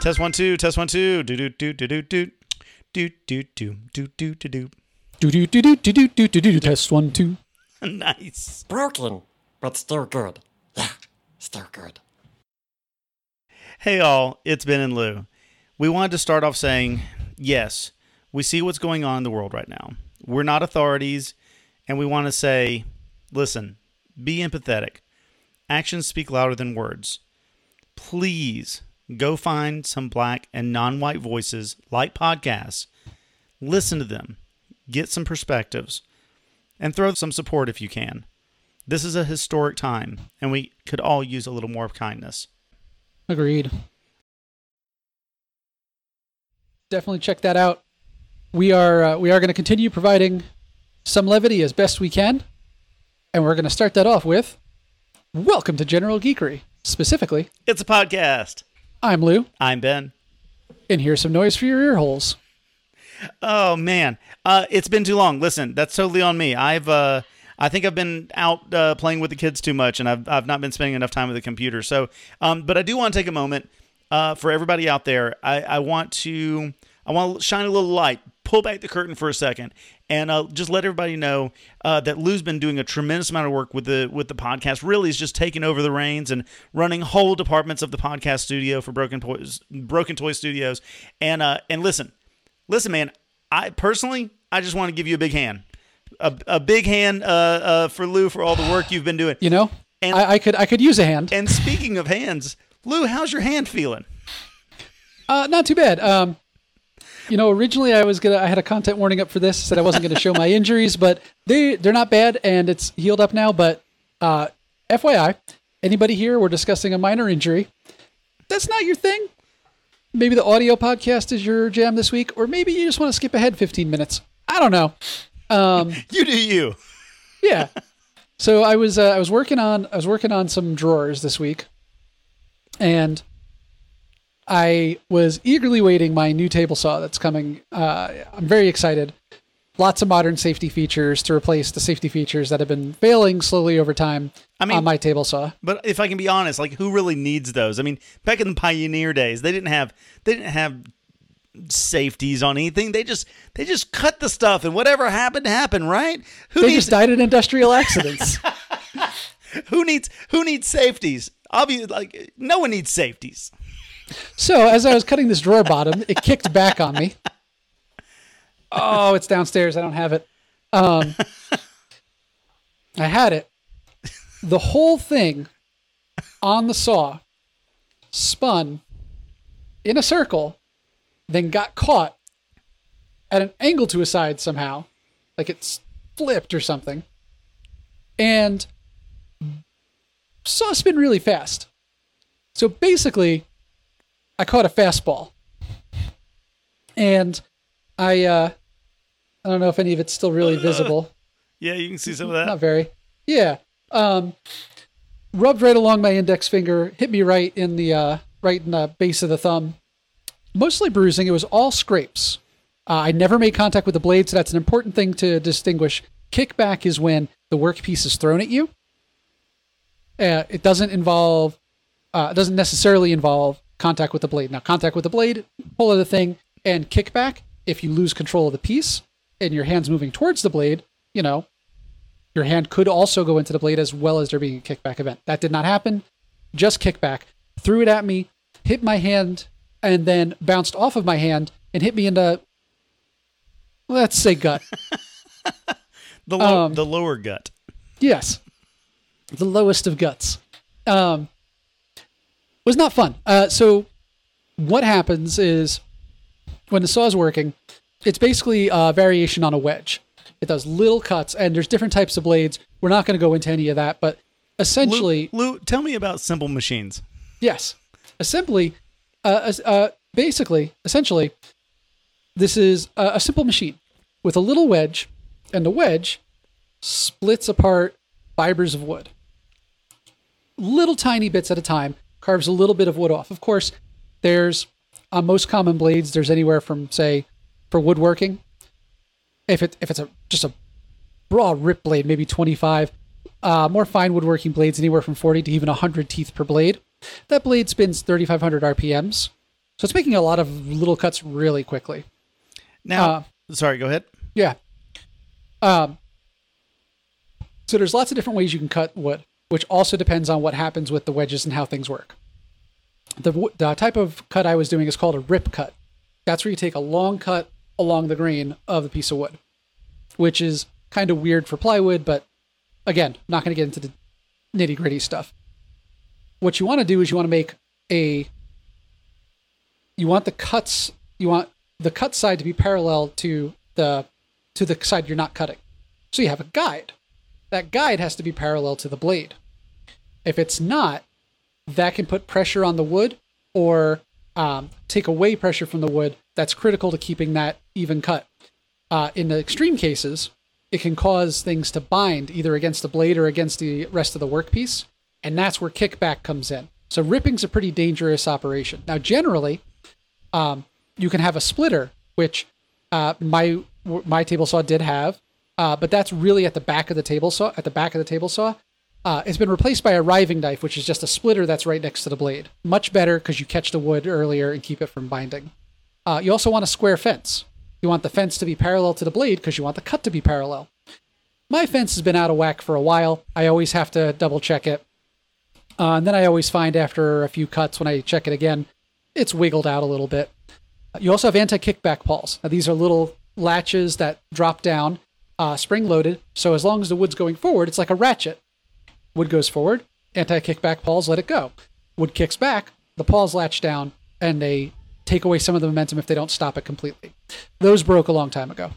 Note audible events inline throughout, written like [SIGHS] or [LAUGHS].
Test one two. Test one two. Do do do do do do do do do do do do do. Do do do do do do do do do. Test one two. Nice. Broken, but still good. Yeah, still good. Hey all, it's Ben and Lou. We wanted to start off saying, yes, we see what's going on in the world right now. We're not authorities, and we want to say, listen, be empathetic. Actions speak louder than words. Please go find some black and non white voices like podcasts, listen to them, get some perspectives, and throw some support if you can. This is a historic time, and we could all use a little more of kindness. Agreed. Definitely check that out. We are uh, we are going to continue providing some levity as best we can, and we're going to start that off with Welcome to General Geekery. Specifically, It's a podcast. I'm Lou, I'm Ben. and here's some noise for your ear holes. Oh man, uh, it's been too long. Listen, that's totally on me. I've uh, I think I've been out uh, playing with the kids too much, and I've I've not been spending enough time with the computer. So, um, but I do want to take a moment uh, for everybody out there. I, I want to I want to shine a little light, pull back the curtain for a second, and uh, just let everybody know uh, that Lou's been doing a tremendous amount of work with the with the podcast. Really, is just taking over the reins and running whole departments of the podcast studio for Broken Toys, Broken Toy Studios. And uh, and listen, listen, man. I personally, I just want to give you a big hand, a, a big hand uh, uh, for Lou for all the work you've been doing. [SIGHS] You know, And- I, I could I could use a hand. And speaking of hands, Lou, how's your hand feeling? Uh, not too bad. Um, you know, originally I was gonna I had a content warning up for this, said I wasn't gonna show my injuries, but they they're not bad and it's healed up now. But uh, FYI, anybody here, we're discussing a minor injury. That's not your thing. Maybe the audio podcast is your jam this week, or maybe you just want to skip ahead 15 minutes. I don't know. Um, [LAUGHS] You do you. yeah. So I was uh, I was working on I was working on some drawers this week, and I was eagerly waiting my new table saw that's coming. Uh, I'm very excited. Lots of modern safety features to replace the safety features that have been failing slowly over time I mean- on my table saw. But if I can be honest, like who really needs those? I mean, back in the pioneer days, they didn't have they didn't have safeties on anything. They just they just cut the stuff and whatever happened happened, right? Who They needs just died in industrial accidents. [LAUGHS] who needs who needs safeties? Obviously, like no one needs safeties. So as I was cutting this drawer bottom, it kicked back on me. Oh, it's downstairs. I don't have it. Um, I had it. The whole thing on the saw spun in a circle, then got caught at an angle to a side somehow, like it's flipped or something, and saw spin really fast. So basically, I caught a fastball. And I uh I don't know if any of it's still really visible. [LAUGHS] Yeah, you can see some of that. Not very. Yeah. Um rubbed right along my index finger, hit me right in the uh right in the base of the thumb. Mostly bruising. It was all scrapes. Uh, I never made contact with the blade, so that's an important thing to distinguish. Kickback is when the workpiece is thrown at you. Uh, it doesn't involve uh, it doesn't necessarily involve contact with the blade. Now, contact with the blade, pull whole other thing, and kickback. If you lose control of the piece and your hand's moving towards the blade, you know, your hand could also go into the blade as well as there being a kickback event. That did not happen. Just kickback. Threw it at me, hit my hand, and then bounced off of my hand and hit me in the, let's say, gut. [LAUGHS] The low, Um, the lower gut. Yes. The lowest of guts. Um, was not fun. Uh, so what happens is when the saw is working, it's basically a variation on a wedge. It does little cuts, and there's different types of blades. We're not going to go into any of that, but essentially, Lou, Lou, tell me about simple machines. Yes. Essentially, uh, uh, basically, essentially, this is a, a simple machine with a little wedge, and the wedge splits apart fibers of wood. Little tiny bits at a time, carves a little bit of wood off. Of course, there's on most common blades, there's anywhere from say for woodworking. If it if it's a just a broad rip blade, maybe 25. Uh, more fine woodworking blades, anywhere from 40 to even 100 teeth per blade. That blade spins 3,500 RPMs. So it's making a lot of little cuts really quickly. Now, Uh, sorry, go ahead. Yeah. Um, so there's lots of different ways you can cut wood, which also depends on what happens with the wedges and how things work. The, the type of cut I was doing is called a rip cut. That's where you take a long cut along the grain of the piece of wood, which is kind of weird for plywood, but again, not going to get into the nitty gritty stuff. What you want to do is you want to make a you want the cuts you want the cut side to be parallel to the to the side you're not cutting. So you have a guide. That guide has to be parallel to the blade. If it's not, that can put pressure on the wood or um, take away pressure from the wood. That's critical to keeping that even cut. Uh, in the extreme cases, it can cause things to bind either against the blade or against the rest of the workpiece, and that's where kickback comes in. So ripping's a pretty dangerous operation. Now, generally, um, you can have a splitter, which uh, my my table saw did have, uh, but that's really at the back of the table saw. At the back of the table saw, uh, it's been replaced by a riving knife, which is just a splitter that's right next to the blade. Much better because you catch the wood earlier and keep it from binding. Uh, you also want a square fence. You want the fence to be parallel to the blade because you want the cut to be parallel. My fence has been out of whack for a while. I always have to double check it. Uh, and then I always find after a few cuts when I check it again, it's wiggled out a little bit. You also have anti-kickback pawls. Now these are little latches that drop down, uh, spring-loaded. So as long as the wood's going forward, it's like a ratchet. Wood goes forward, anti-kickback pawls let it go. Wood kicks back, the pawls latch down, and they take away some of the momentum if they don't stop it completely. Those broke a long time ago.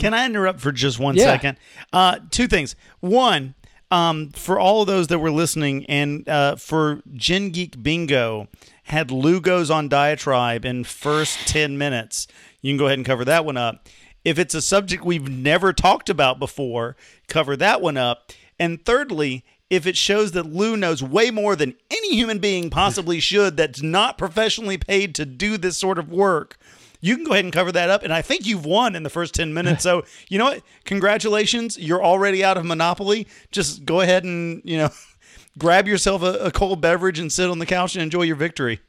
Can I interrupt for just one second? Yeah. Uh, two things. One, um, for all of those that were listening, and uh, for Gen Geek Bingo had Lugos on Diatribe in first 10 minutes. You can go ahead and cover that one up. If it's a subject we've never talked about before, cover that one up. And thirdly, if it shows that Lou knows way more than any human being possibly [LAUGHS] should that's not professionally paid to do this sort of work, you can go ahead and cover that up. And I think you've won in the first 10 minutes. So, [LAUGHS] you know what? Congratulations. You're already out of Monopoly. Just go ahead and, you know, [LAUGHS] grab yourself a, a cold beverage and sit on the couch and enjoy your victory.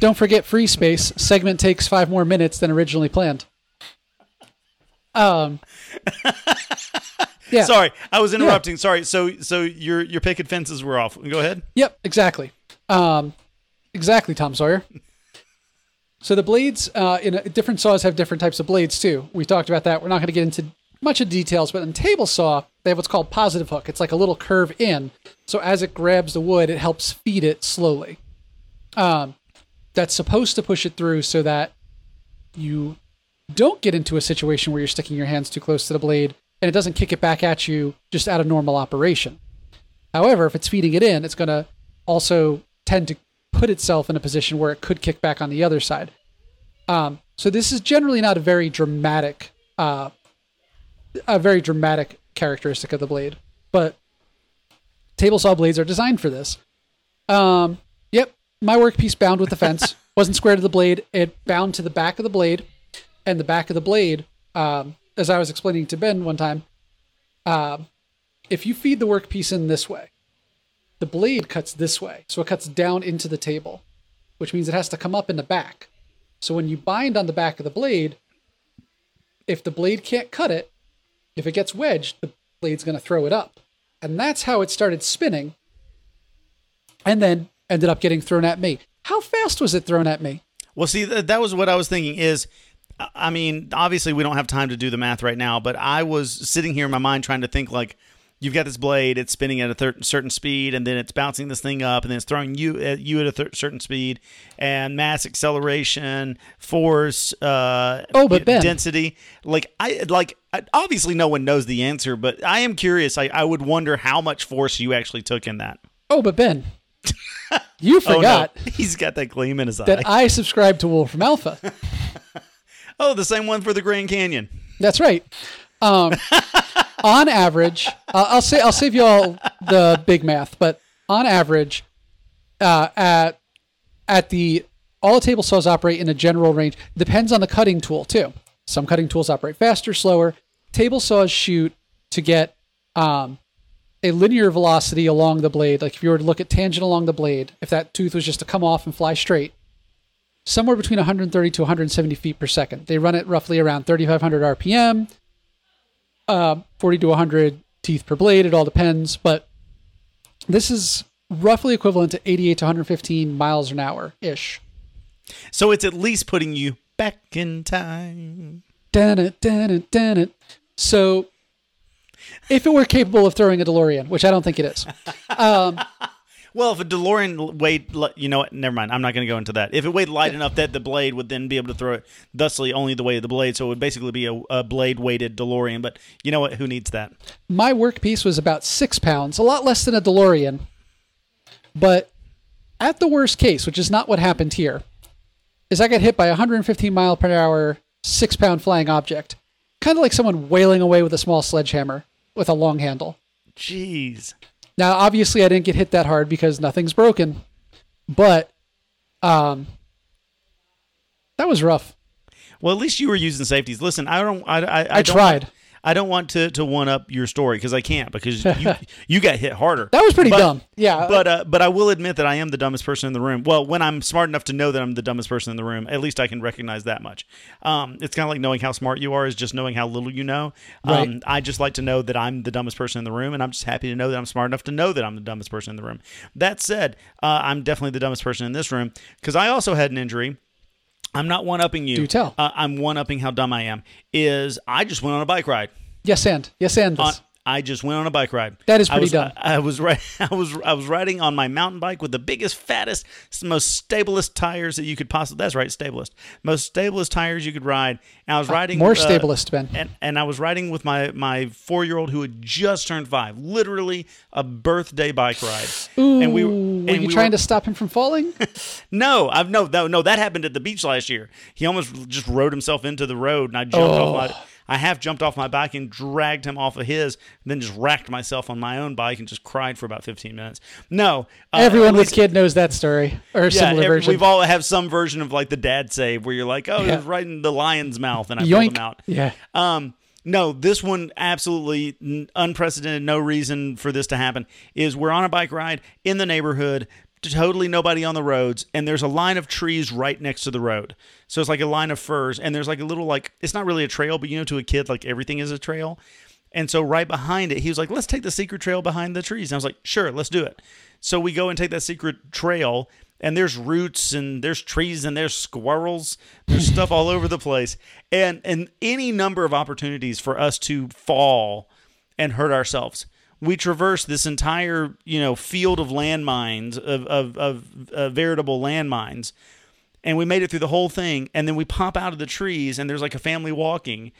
Don't forget free space. Segment takes five more minutes than originally planned. Um. Yeah. Sorry, I was interrupting. Sorry. So, so your your picket fences were off. Go ahead. Yep, exactly. Um, exactly, Tom Sawyer. So the blades uh, in a, different saws have different types of blades too. We talked about that. We're not going to get into much of details, but in table saw they have what's called positive hook. It's like a little curve in, so as it grabs the wood, it helps feed it slowly. Um, that's supposed to push it through so that you don't get into a situation where you're sticking your hands too close to the blade and it doesn't kick it back at you just out of normal operation. However, if it's feeding it in, it's going to also tend to put itself in a position where it could kick back on the other side. Um, so this is generally not a very dramatic, uh, a very dramatic characteristic of the blade, but table saw blades are designed for this. Um, yep, my workpiece bound with the fence [LAUGHS] wasn't square to the blade. It bound to the back of the blade, and the back of the blade, um, as I was explaining to Ben one time, um, if you feed the workpiece in this way, the blade cuts this way, so it cuts down into the table, which means it has to come up in the back. So when you bind on the back of the blade, if the blade can't cut it, if it gets wedged, the blade's going to throw it up. And that's how it started spinning and then ended up getting thrown at me. How fast was it thrown at me? Well, see, that was what I was thinking. Is I- mean, obviously we don't have time to do the math right now, but I was sitting here in my mind trying to think like. You've got this blade; it's spinning at a thir- certain speed, and then it's bouncing this thing up, and then it's throwing you at you at a th- certain speed, and mass acceleration, force, uh, Oh, but Ben- density. Like I like I- obviously no one knows the answer, but I am curious. I, I would wonder how much force you actually took in that. Oh, but Ben, [LAUGHS] you forgot Oh no, he's got that gleam in his eye. that I subscribe to Wolfram Alpha. [LAUGHS] oh, the same one for the Grand Canyon. That's right. Um, [LAUGHS] on average, uh, I'll say I'll save you all the big math, but on average, uh, at at the all the table saws operate in a general range. Depends on the cutting tool too. Some cutting tools operate faster, slower. Table saws shoot to get um, a linear velocity along the blade. Like if you were to look at tangent along the blade, if that tooth was just to come off and fly straight, somewhere between 130 to 170 feet per second. They run it roughly around 3,500 RPM, uh, 40 to 100 teeth per blade. It all depends, but this is roughly equivalent to 88 to 115 miles an hour ish. So it's at least putting you back in time. Dun it, dun it, dun it. So, if it were capable of throwing a DeLorean, which I don't think it is, [LAUGHS] Well, if a DeLorean weighed, you know what? Never mind. I'm not going to go into that. If it weighed light enough that the blade would then be able to throw it, thusly only the weight of the blade, so it would basically be a, a blade weighted DeLorean. But you know what? Who needs that? my workpiece was about six pounds, a lot less than a DeLorean. But at the worst case, which is not what happened here, is I got hit by a 115 mile per hour, six pound flying object, kind of like someone wailing away with a small sledgehammer with a long handle. Jeez. Now, obviously, I didn't get hit that hard because nothing's broken, but um, that was rough. Well, at least you were using safeties. Listen, I don't. I. I, I, I don't- tried. I don't want to, to one up your story because I can't because you [LAUGHS] you got hit harder. That was pretty But- dumb. Yeah, But uh, but I will admit that I am the dumbest person in the room. Well, when I'm smart enough to know that I'm the dumbest person in the room, at least I can recognize that much. Um, it's kind of like knowing how smart you are is just knowing how little you know. Um, Right. I just like to know that I'm the dumbest person in the room, and I'm just happy to know that I'm smart enough to know that I'm the dumbest person in the room. That said, uh, I'm definitely the dumbest person in this room because I also had an injury. I'm not one upping you. Do tell. Uh, I'm one upping how dumb I am. Is I just went on a bike ride. yes, and yes, and On-. I just went on a bike ride. That is I pretty was, dumb. I, I was right. [LAUGHS] I was I was riding on my mountain bike with the biggest, fattest, most stablest tires that you could possibly. That's right, stablest. Most stablest tires you could ride. And I was riding more uh, stablest, Ben. And and I was riding with my my four year old who had just turned five. Literally a birthday bike ride. Ooh, and we were and you we trying to stop him from falling? [LAUGHS] no, I've no, no, no. That happened at the beach last year. He almost just rode himself into the road, and I jumped off my. I half jumped off my bike and dragged him off of his, then just racked myself on my own bike and just cried for about 15 minutes. No, uh, Everyone at with least- kid knows that story or yeah, similar every- version. we've all have some version of like the dad save where you're like, oh, Yeah. was right in the lion's mouth, and I pulled him out. Yeah. Um, no, this one absolutely unprecedented. No reason for this to happen. Is we're on a bike ride in the neighborhood, totally nobody on the roads, and there's a line of trees right next to the road. So it's like a line of firs, and there's like a little like it's not really a trail, but you know, to a kid, like everything is a trail. And so right behind it, he was like, "Let's take the secret trail behind the trees." And I was like, "Sure, let's do it." So we go and take that secret trail, and there's roots and there's trees and there's squirrels. There's [LAUGHS] stuff all over the place, and and any number of opportunities for us to fall and hurt ourselves. We traverse this entire you know field of landmines of of, of uh, veritable landmines, and we made it through the whole thing. And then we pop out of the trees, and there's like a family walking.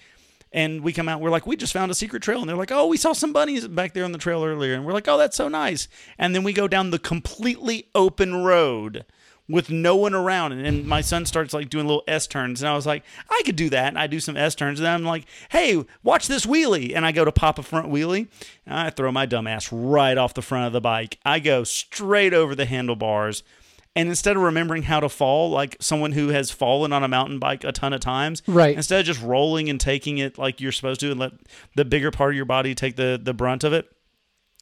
And we come out, we're like, we just found a secret trail. And they're like, oh, we saw some bunnies back there on the trail earlier. And we're like, oh, that's so nice. And then we go down the completely open road with no one around. And, and my son starts like doing little S turns. And I was like, I could do that. And I do some S turns. And I'm like, hey, watch this wheelie. And I go to pop a front wheelie. And I throw my dumb ass right off the front of the bike. I go straight over the handlebars. And instead of remembering how to fall, like someone who has fallen on a mountain bike a ton of times, Right. Instead of just rolling and taking it like you're supposed to, and let the bigger part of your body take the the brunt of it.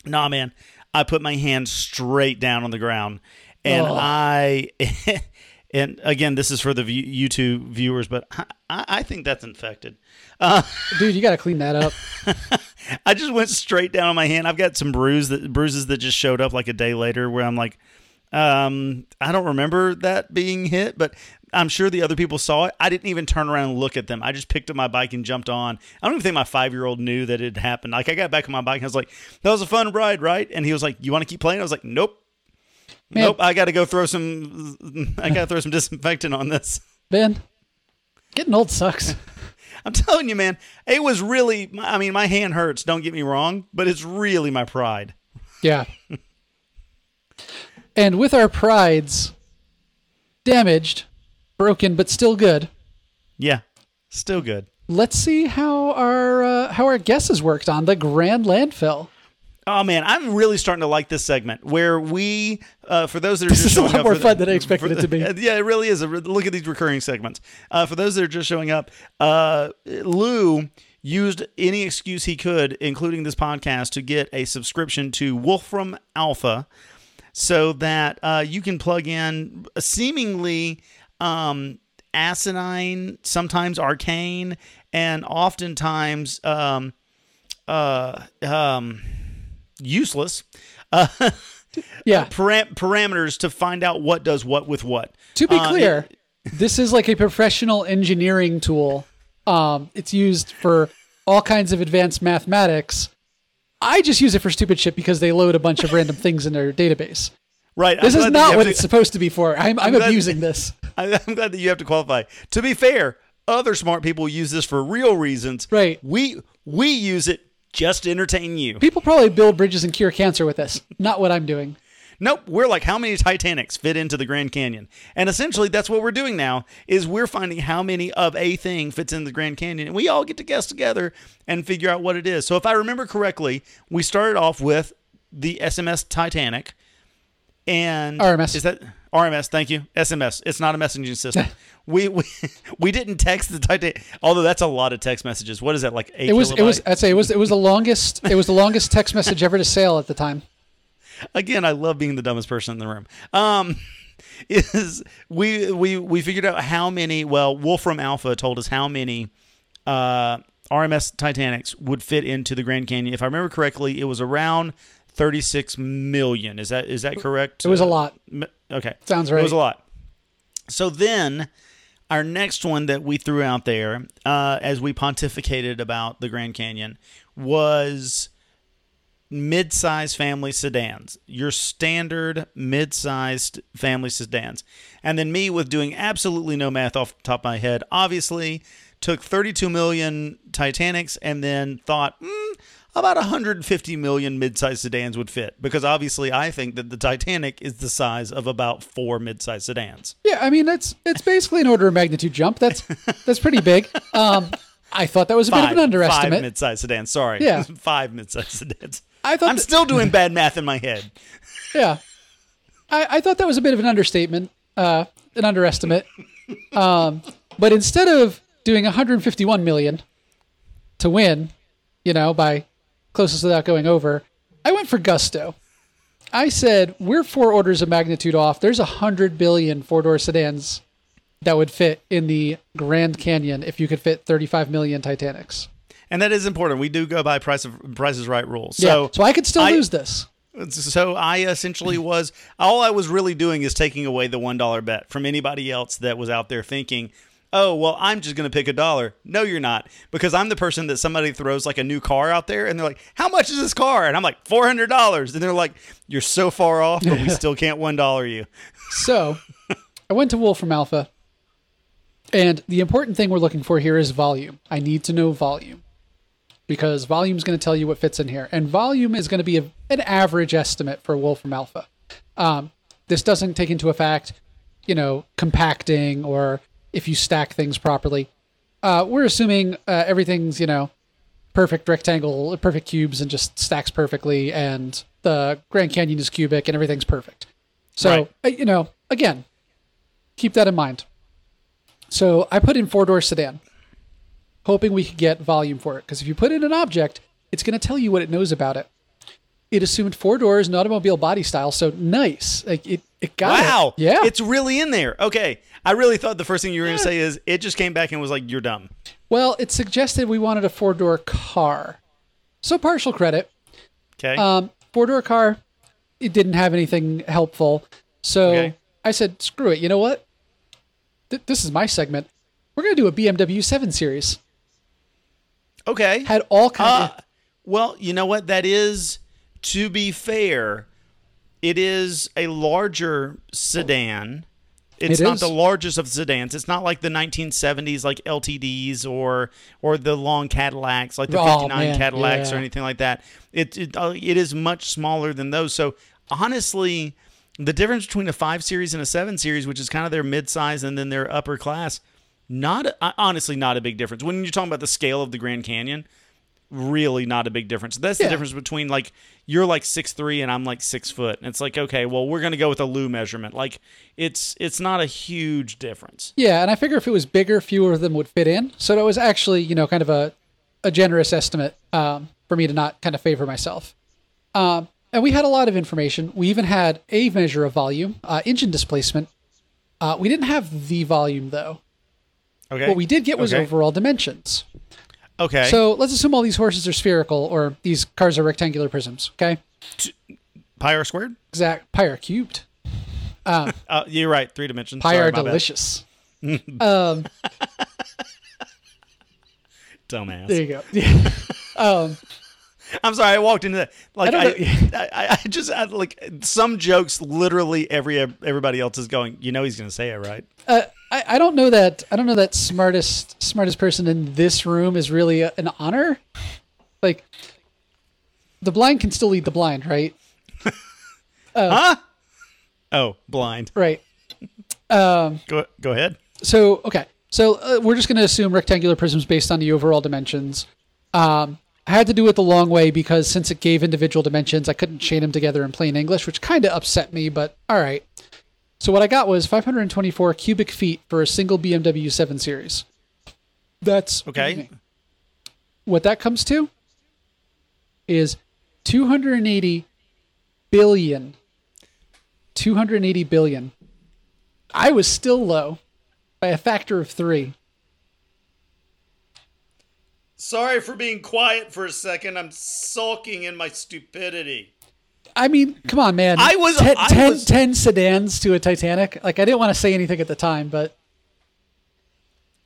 Nah, man, I put my hand straight down on the ground, and Oh. I. [LAUGHS] And again, this is for the YouTube viewers, but I, I think that's infected. [LAUGHS] Dude, you got to clean that up. [LAUGHS] I just went straight down on my hand. I've got some bruise that bruises that just showed up like a day later, where I'm like, um, I don't remember that being hit, but I'm sure the other people saw it. I didn't even turn around and look at them. I just picked up my bike and jumped on. I don't even think my five year old knew that it happened. Like I got back on my bike and I was like, "That was a fun ride, right?" And he was like, "You want to keep playing?" I was like, "Nope." Man. Nope, I got to go throw some. [LAUGHS] I got to throw some disinfectant on this. Ben, getting old sucks. [LAUGHS] I'm telling you, man, it was really. I mean, my hand hurts. Don't get me wrong, but it's really my pride. Yeah. and with our prides damaged, broken, but still good, Yeah, still good. let's see how our uh, how our guesses worked on the Grand Landfill. Oh man, I'm really starting to like this segment where we, uh, for those that are This just is a lot more for fun than I expected for it to be. [LAUGHS] Yeah, it really is. Look at these recurring segments. Uh, for those that are just showing up, uh, Lou used any excuse he could, including this podcast, to get a subscription to Wolfram Alpha, so that uh, you can plug in seemingly um, asinine, sometimes arcane, and oftentimes um, uh, um, useless uh, Yeah. [LAUGHS] param- parameters to find out what does what with what. To be Uh, clear, this is like a professional engineering tool. Um, it's used for all kinds of advanced mathematics. I just use it for stupid shit because they load a bunch of random things in their database. Right. This I'm is that not what to- it's supposed to be for. I'm, I'm, glad- abusing this. [LAUGHS] I'm glad that you have to qualify. To be fair, other smart people use this for real reasons. Right. We we use it just to entertain you. People probably build bridges and cure cancer with this. Not what I'm doing. Nope, we're like how many Titanics fit into the Grand Canyon. And essentially that's what we're doing now is we're finding how many of a thing fits in the Grand Canyon and we all get to guess together and figure out what it is. So if I remember correctly, we started off with the SMS Titanic and RMS. Is that RMS, thank you. SMS. It's not a messaging system. [LAUGHS] we, we [LAUGHS] we didn't text the Titanic although that's a lot of text messages. What is that like 8 It was it was? I'd say it was it was the longest it was the longest text message ever to sail at the time. again, I love being the dumbest person in the room. Um, [LAUGHS] is we we we figured out how many? Well, Wolfram Alpha told us how many uh, RMS Titanics would fit into the Grand Canyon. If I remember correctly, it was around thirty six million. Is that is that correct? It was a lot. Okay, Sounds right. It was a lot. So then. Our next one that we threw out there uh, as we pontificated about the Grand Canyon was mid-sized family sedans, your standard mid-sized family sedans. And then me with doing absolutely no math off the top of my head, obviously took 32 million Titanics and then thought, mm, about 150 million mid-sized sedans would fit because obviously I think that the Titanic is the size of about four mid-sized sedans. Yeah, I mean that's it's basically an order of magnitude jump. That's that's pretty big. Um, I thought that was a bit of Five, an five underestimate. mid-sized sedans. Sorry, Yeah. [LAUGHS] five mid-sized sedans. I thought I'm that- still doing bad math in my head. Yeah, I, I thought that was a bit of an understatement, uh, an underestimate. Um, but instead of doing 151 million to win, you know, by closest without going over, I went for gusto. I said we're four orders of magnitude off. There's a hundred billion four door sedans that would fit in the Grand Canyon if you could fit 35 million Titanics. And that is important. We do go by price of Price is Right rules. Yeah, So so I could still I- lose this. So I essentially [LAUGHS] was all I was really doing is taking away the one dollar bet from anybody else that was out there thinking, "Oh, well, I'm just going to pick a dollar." No, you're not, because I'm the person that somebody throws like a new car out there, and they're like, "How much is this car?" And I'm like, 400 dollars," and they're like, "You're so far off, but we [LAUGHS] still can't one dollar you." So I went to Wolfram Alpha, and the important thing we're looking for here is volume. I need to know volume because volume is going to tell you what fits in here, and volume is going to be a, an average estimate for Wolfram Alpha. Um, this doesn't take into effect, you know, compacting or if you stack things properly. Uh, we're assuming uh, everything's you know perfect rectangle, perfect cubes, and just stacks perfectly, and the Grand Canyon is cubic, and everything's perfect. So Right. uh, you know, again, keep that in mind. So I put in four door sedan, hoping we could get volume for it. Because if you put in an object, it's going to tell you what it knows about it. It assumed four doors and automobile body style, so nice. Like it, it got it. Wow, Yeah, it's really in there. Okay, I really thought the first thing you were going to say is it just came back and was like, "You're dumb." well, it suggested we wanted a four door car, so partial credit. Okay, Um, four door car, it didn't have anything helpful. So Okay. I said, screw it. You know what? Th- this is my segment. We're going to do a BMW 7 Series. okay. Had all kinds Uh, well, you know what? That is, to be fair, it is a larger sedan. It's It not the largest of sedans. It's not like the 1970s, like LTDs or or the long Cadillacs, like the Oh, 59 man, Cadillacs or anything like that. It it, uh, it is much smaller than those. So honestly, the difference between a five series and a seven series, which is kind of their midsize and then their upper class, not honestly not a big difference. When you're talking about the scale of the Grand Canyon, really not a big difference. That's the difference between like you're like six three and I'm like six foot. And it's like okay, well we're gonna go with a Lou measurement. Like it's it's not a huge difference. Yeah, and I figure if it was bigger, fewer of them would fit in. So that was actually, you know, kind of a, a generous estimate um, for me to not kind of favor myself. Um, and we had a lot of information. We even had a measure of volume, uh, engine displacement, Uh, we didn't have the volume though. Okay. What we did get was Okay. overall dimensions. Okay. So let's assume all these horses are spherical or these cars are rectangular prisms. Okay, pi r squared. exact. Pi are cubed. [LAUGHS] Uh, you're right. Three dimensions. Pi Sorry, are delicious. [LAUGHS] um, Dumbass. there you go. [LAUGHS] um, I'm sorry. I walked into that. Like I I, I, I, I just I, like some jokes. Literally every everybody else is going. You know he's going to say it right. uh, I, I don't know that I don't know that smartest smartest person in this room is really a, an honor. Like the blind can still lead the blind, right? [LAUGHS] huh? Oh, blind. Right. Um, Go go ahead. so okay, so uh, we're just going to assume rectangular prisms based on the overall dimensions. Um, I had to do it the long way because since it gave individual dimensions, I couldn't chain them together in plain English, which kind of upset me. But all right. So what I got was 524 cubic feet for a single BMW 7 Series. That's Okay. What that comes to is 280 billion. 280 billion. I was still low by a factor of three. Sorry for being quiet for a second. I'm sulking in my stupidity. I mean, come on, man. I was- ten, I 10 was- 10 sedans to a Titanic. Like, I didn't want to say anything at the time, but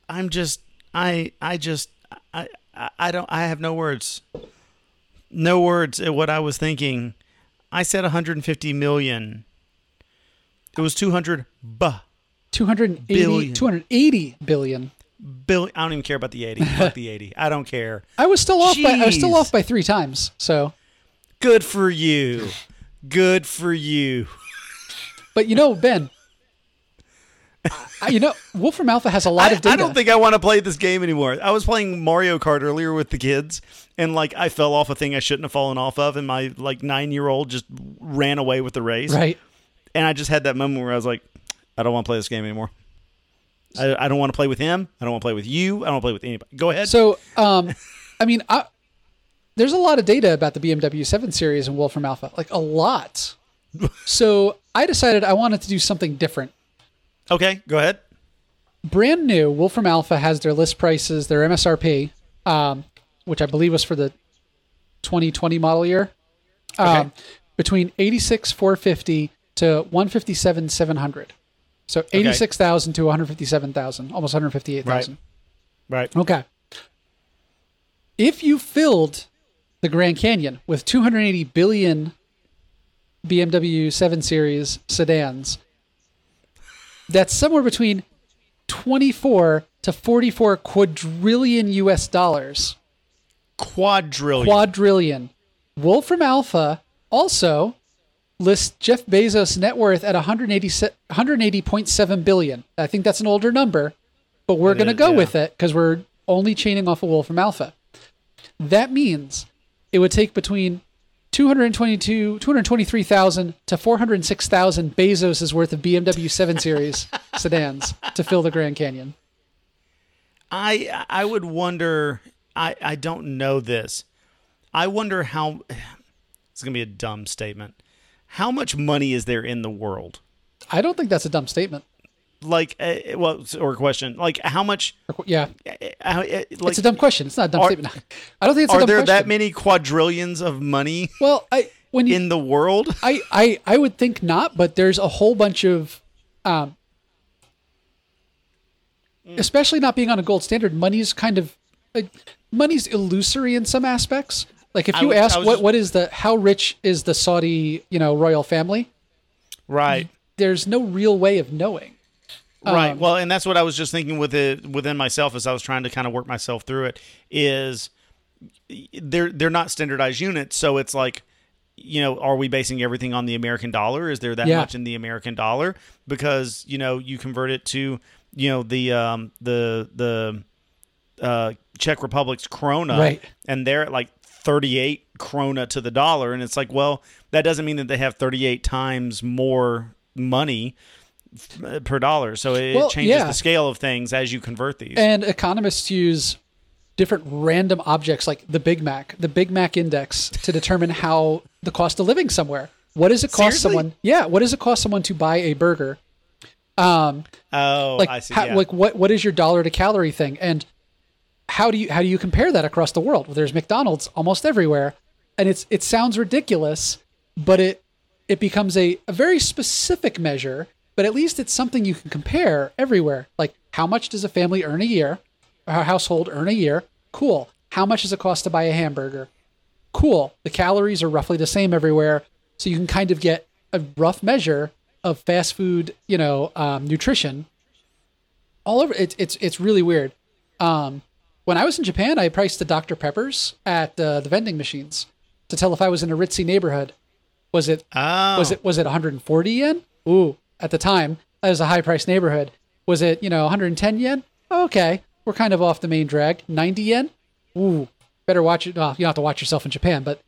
I'm just I I just I I- don't I have no words. No words at what I was thinking. I said 150 million. It was 200 buh 280 Billion. 280 billion. billion. I don't even care about the 80. Fuck the 80. I don't care. I was still off by I was still off by 3 times. So, Good for you. Good for you. but you know, Ben, I, you know, Wolfram Alpha has a lot I, of data. I don't think I want to play this game anymore. I was playing Mario Kart earlier with the kids, and like I fell off a thing I shouldn't have fallen off of, and my like nine year old just ran away with the race. right. And I just had that moment where I was like, I don't want to play this game anymore. I, I don't want to play with him. I don't want to play with you. I don't want to play with anybody. Go ahead. So, um, I mean, I, there's a lot of data about the BMW 7 Series and Wolfram Alpha, like a lot. [LAUGHS] so I decided I wanted to do something different. okay, go ahead. Brand new, Wolfram Alpha has their list prices, their MSRP, um, which I believe was for the 2020 model year, um, Okay. between 86 450 to 157 700. So 86,000 to 157,000, almost 158,000. Right. Right. Okay. If you filled the Grand Canyon with 280 billion BMW 7 Series sedans, that's somewhere between 24 to 44 quadrillion US dollars. Quadrillion. Quadrillion. Wolfram Alpha also lists Jeff Bezos' net worth at 180, 180.7 billion. I think that's an older number, but we're going to go yeah. with it because we're only chaining off of Wolfram Alpha. That means it would take between 222, 223,000 to 406,000 Bezos' worth of BMW 7 Series [LAUGHS] sedans to fill the Grand Canyon. I I would wonder. I I don't know this. I wonder how. [SIGHS] It's gonna be a dumb statement. How much money is there in the world? I don't think that's a dumb statement. Like, uh, well, or a question. Like, how much? Yeah, Uh, how, uh, like, it's a dumb question. It's not a dumb Are- statement. I don't think it's a are there question. that many quadrillions of money Well, I when you in the world? [LAUGHS] I, I I would think not, but there's a whole bunch of, um, especially not being on a gold standard. Money's kind of like money's illusory in some aspects. Like if you was- ask what just- what is the how rich is the Saudi you know royal family, Right. there's no real way of knowing. Right. Um, Well, and that's what I was just thinking with it within myself as I was trying to kind of work myself through it is they're they're not standardized units, so it's like you know, are we basing everything on the American dollar? Is there that Yeah. much in the American dollar? Because, you know, you convert it to, you know, the um the the uh Czech Republic's krona Right. and they're at like 38 krona to the dollar and it's like, well, that doesn't mean that they have 38 times more money per dollar. So it Well, changes yeah. the scale of things as you convert these. And economists use different random objects like the Big Mac, the Big Mac index, to determine how the cost of living somewhere. What does it cost Seriously? someone? Yeah, what does it cost someone to buy a burger Um, Oh, like I see. how, yeah. like what what is your dollar to calorie thing and how do you how do you compare that across the world well, there's mcdonald's almost everywhere and it's it sounds ridiculous but it it becomes a, a very specific measure but at least it's something you can compare everywhere. Like how much does a family earn a year? Or a household earn a year? Cool. How much does it cost to buy a hamburger? Cool. The calories are roughly the same everywhere. So you can kind of get a rough measure of fast food you know um, nutrition all over. It's it's it's really weird. Um, when i was in japan i priced the dr peppers at uh, the vending machines to tell if i was in a ritzy neighborhood. Was it oh, was it was it 140 yen? Ooh at the time that was a high price neighborhood was it you know 110 yen okay we're kind of off the main drag 90 yen ooh better watch it well you don't have to watch yourself in japan but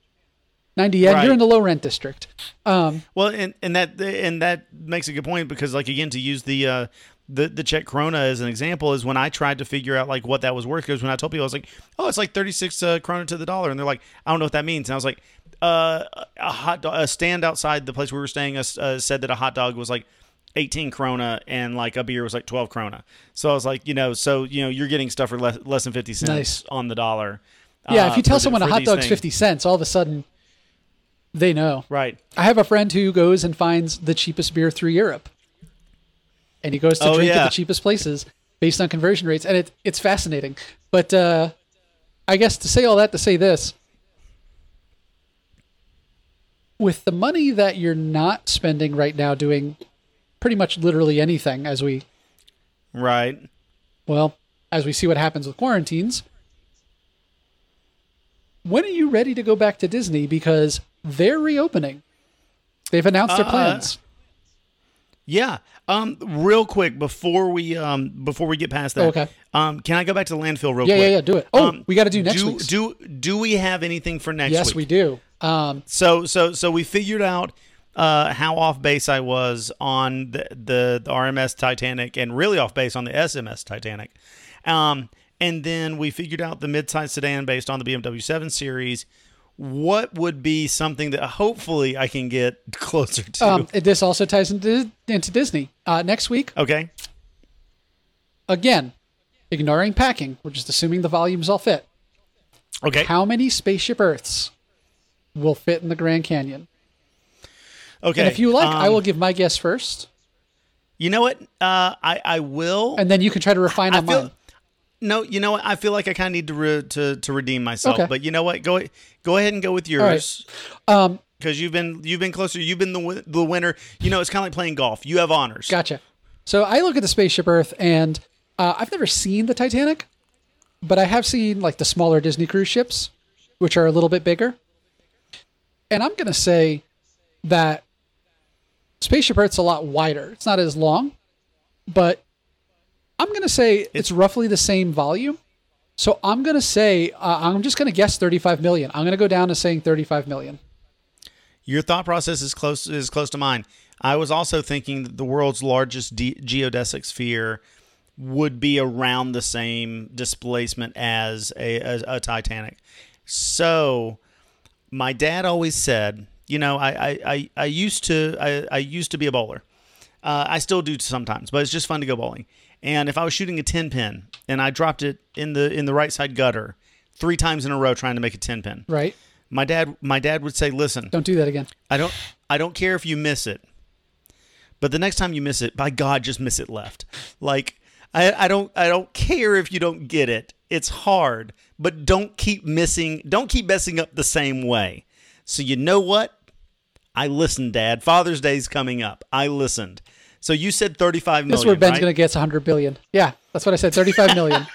90 yen Right. you're in the low rent district um, Well, and and that and that makes a good point because, like, again, to use the uh, the the Czech krona as an example is when I tried to figure out like what that was worth. Because when I told people, I was like, "Oh, it's like thirty six uh, krona to the dollar," and they're like, "I don't know what that means." And I was like, uh, "A hot dog, a stand outside the place we were staying uh, uh, said that a hot dog was like." 18 krona and like a beer was like 12 krona. So I was like, you know, so you know, you're getting stuff for less, less than 50 cents Nice. on the dollar. yeah uh, if you tell for the- someone a hot dog's things. 50 cents all of a sudden they know Right. I have a friend who goes and finds the cheapest beer through Europe. And he goes to Oh, drink at the cheapest places based on conversion rates. And it, it's fascinating. But uh, I guess to say all that, to say this with the money that you're not spending right now doing pretty much literally anything as we, Right. well, as we see what happens with quarantines, when are you ready to go back to Disney? Because they're reopening. They've announced their Uh, plans. Yeah. Um. Real quick before we um before we get past that. Oh, okay. Um. Can I go back to the landfill real Yeah, quick? yeah, yeah. Do it. Oh, Um, we got to do next do, week's. Do do we have anything for next yes, week? we do. Um, So so so we figured out uh, how off base I was on the, the the RMS Titanic and really off base on the SMS Titanic. Um, and then we figured out the midsize sedan based on the BMW 7 Series. What would be something that hopefully I can get [LAUGHS] closer to? um, this also ties into into Disney. Uh, next week, okay. again, ignoring packing, we're just assuming the volumes all fit. Okay. How many spaceship Earths will fit in the Grand Canyon? Okay. And if you like, I um, will give my guess first, You know what? Uh, I I will. and then you can try to refine I on feel. mine. No, you know what? I feel like I kind of need to re- to to redeem myself. Okay. But you know what? Go go ahead and go with right. yours Um, because you've been you've been closer. You've been the the winner. You know, it's kind of like playing golf. You have honors. Gotcha. So I look at the spaceship Earth, and uh, I've never seen the Titanic, but I have seen like the smaller Disney cruise ships, which are a little bit bigger. And I'm gonna say that spaceship Earth's a lot wider. It's not as long, but I'm gonna say it's, roughly the same volume. So I'm gonna say uh, I'm just gonna guess 35 million. I'm gonna go down to saying 35 million. Your thought process is close is close to mine. I was also thinking that the world's largest de- geodesic sphere would be around the same displacement as a, a, a Titanic. So, my dad always said, you know, I I, I, I used to I, I used to be a bowler. Uh, I still do sometimes, but it's just fun to go bowling. And if I was shooting a ten pin and I dropped it in the in the right side gutter three times in a row trying to make a ten pin, Right? my dad my dad would say, "Listen, Don't do that again. I don't I don't care if you miss it. But the next time you miss it, by God, just miss it left. Like I, I don't I don't care if you don't get it. It's hard, but don't keep missing don't keep messing up the same way. So you know what? I listened, Dad. Father's Day's coming up. I listened. So you said 35 million. This is where Ben's right? gonna guess 100 billion. Yeah, that's what I said. 35 million.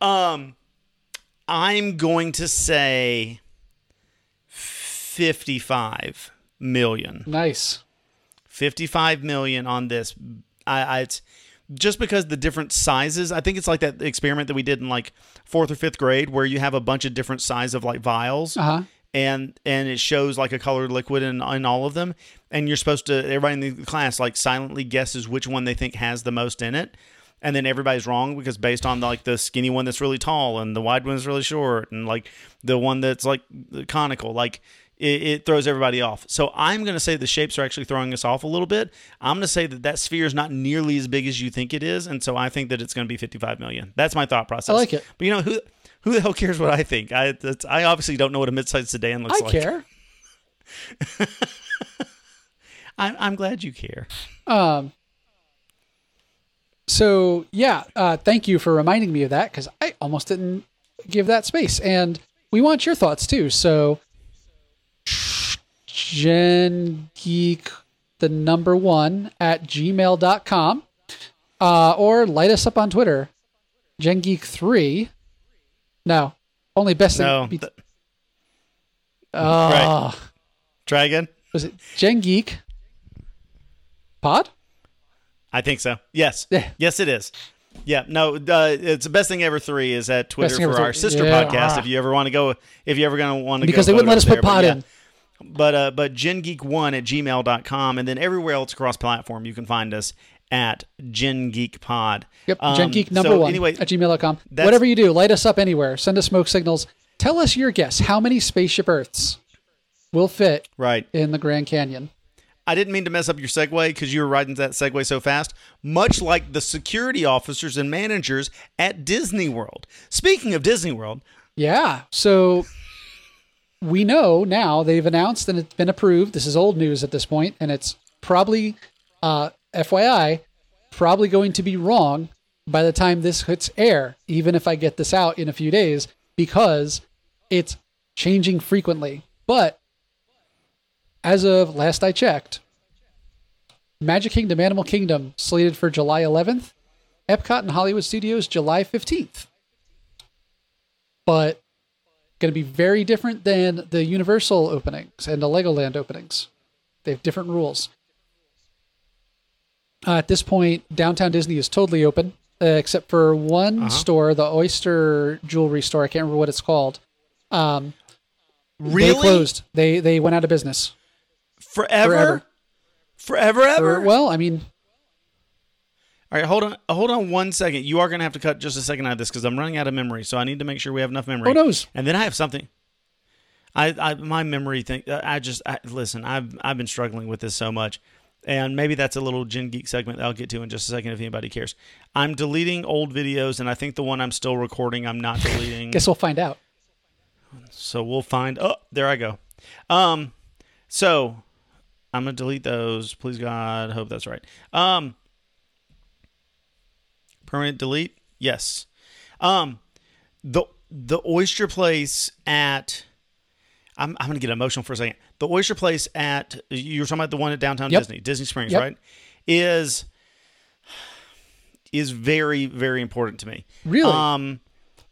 [LAUGHS] um, I'm going to say 55 million. nice. 55 million on this. I, I it's just because the different sizes. I think it's like that experiment that we did in like fourth or fifth grade, where you have a bunch of different size of like vials, Uh-huh. and and it shows like a colored liquid in in all of them, and you're supposed to everybody in the class like silently guesses which one they think has the most in it. and then everybody's wrong because based on like the skinny one that's really tall and the wide one that's really short and like the one that's like conical, like it, it throws everybody off. So I'm going to say the shapes are actually throwing us off a little bit. I'm going to say that that sphere is not nearly as big as you think it is, and so I think that it's going to be 55 million. That's my thought process. I like it. But you know who who the hell cares what I think? I that's, I obviously don't know what a mid-sized sedan looks I like. care. [LAUGHS] I'm I'm glad you care. Um. So yeah, uh, thank you for reminding me of that because I almost didn't give that space, and we want your thoughts too. So, Gen Geek, the number one at gmail.com, uh, or light us up on Twitter, Gen Geek three. No, only best. Thing. No, Be- th- oh, try again. was it Gen Geek Pod? I think so. Yes. Yeah. Yes, it is. Yeah. No, uh, it's the best thing ever. Three is at Twitter for our sister Yeah. podcast. Ah. If you ever want to go, if you ever going to want to go. Because they wouldn't let us over put pod yeah. in. But uh, but gengeek1 at gmail.com and then everywhere else across platform you can find us at Gen Geek Pod. Yep, Um, Gen Geek number so one Anyway, at gmail.com. Whatever you do, light us up anywhere. Send us smoke signals. Tell us your guess. How many spaceship Earths will fit right. in the Grand Canyon? I didn't mean to mess up your segue because you were riding that segue so fast, much like the security officers and managers at Disney World. Speaking of Disney World, Yeah. So we know now they've announced and it's been approved. This is old news at this point, and it's probably, uh, FYI, probably going to be wrong by the time this hits air, even if I get this out in a few days, because it's changing frequently. But as of last I checked, Magic Kingdom Animal Kingdom slated for July 11th, Epcot and Hollywood Studios July 15th. But going to be very different than the Universal openings and the Legoland openings. They have different rules. Uh, at this point, downtown Disney is totally open, uh, except for one store, the Oyster Jewelry Store. I can't remember what it's called. Um, really They closed. They they went out of business. forever, Forever. forever, ever. Well, I mean, All right, hold on, hold on one second. You are going to have to cut just a second out of this because I'm running out of memory, so I need to make sure we have enough memory. Who knows? And then I have something. I, I my memory thing. I just I, listen. I've I've been struggling with this so much, and maybe that's a little Gen Geek segment that I'll get to in just a second if anybody cares. I'm deleting old videos, and I think the one I'm still recording, I'm not deleting. [LAUGHS] guess we'll find out. So we'll find. Oh, there I go. Um, so I'm gonna delete those. Please God, hope that's right. Um, permanent delete. Yes. Um, the the oyster place at. I'm I'm gonna get emotional for a second. The oyster place at you were talking about the one at downtown Yep. Disney, Disney Springs, Yep. right? Is is very very important to me. Really? Um.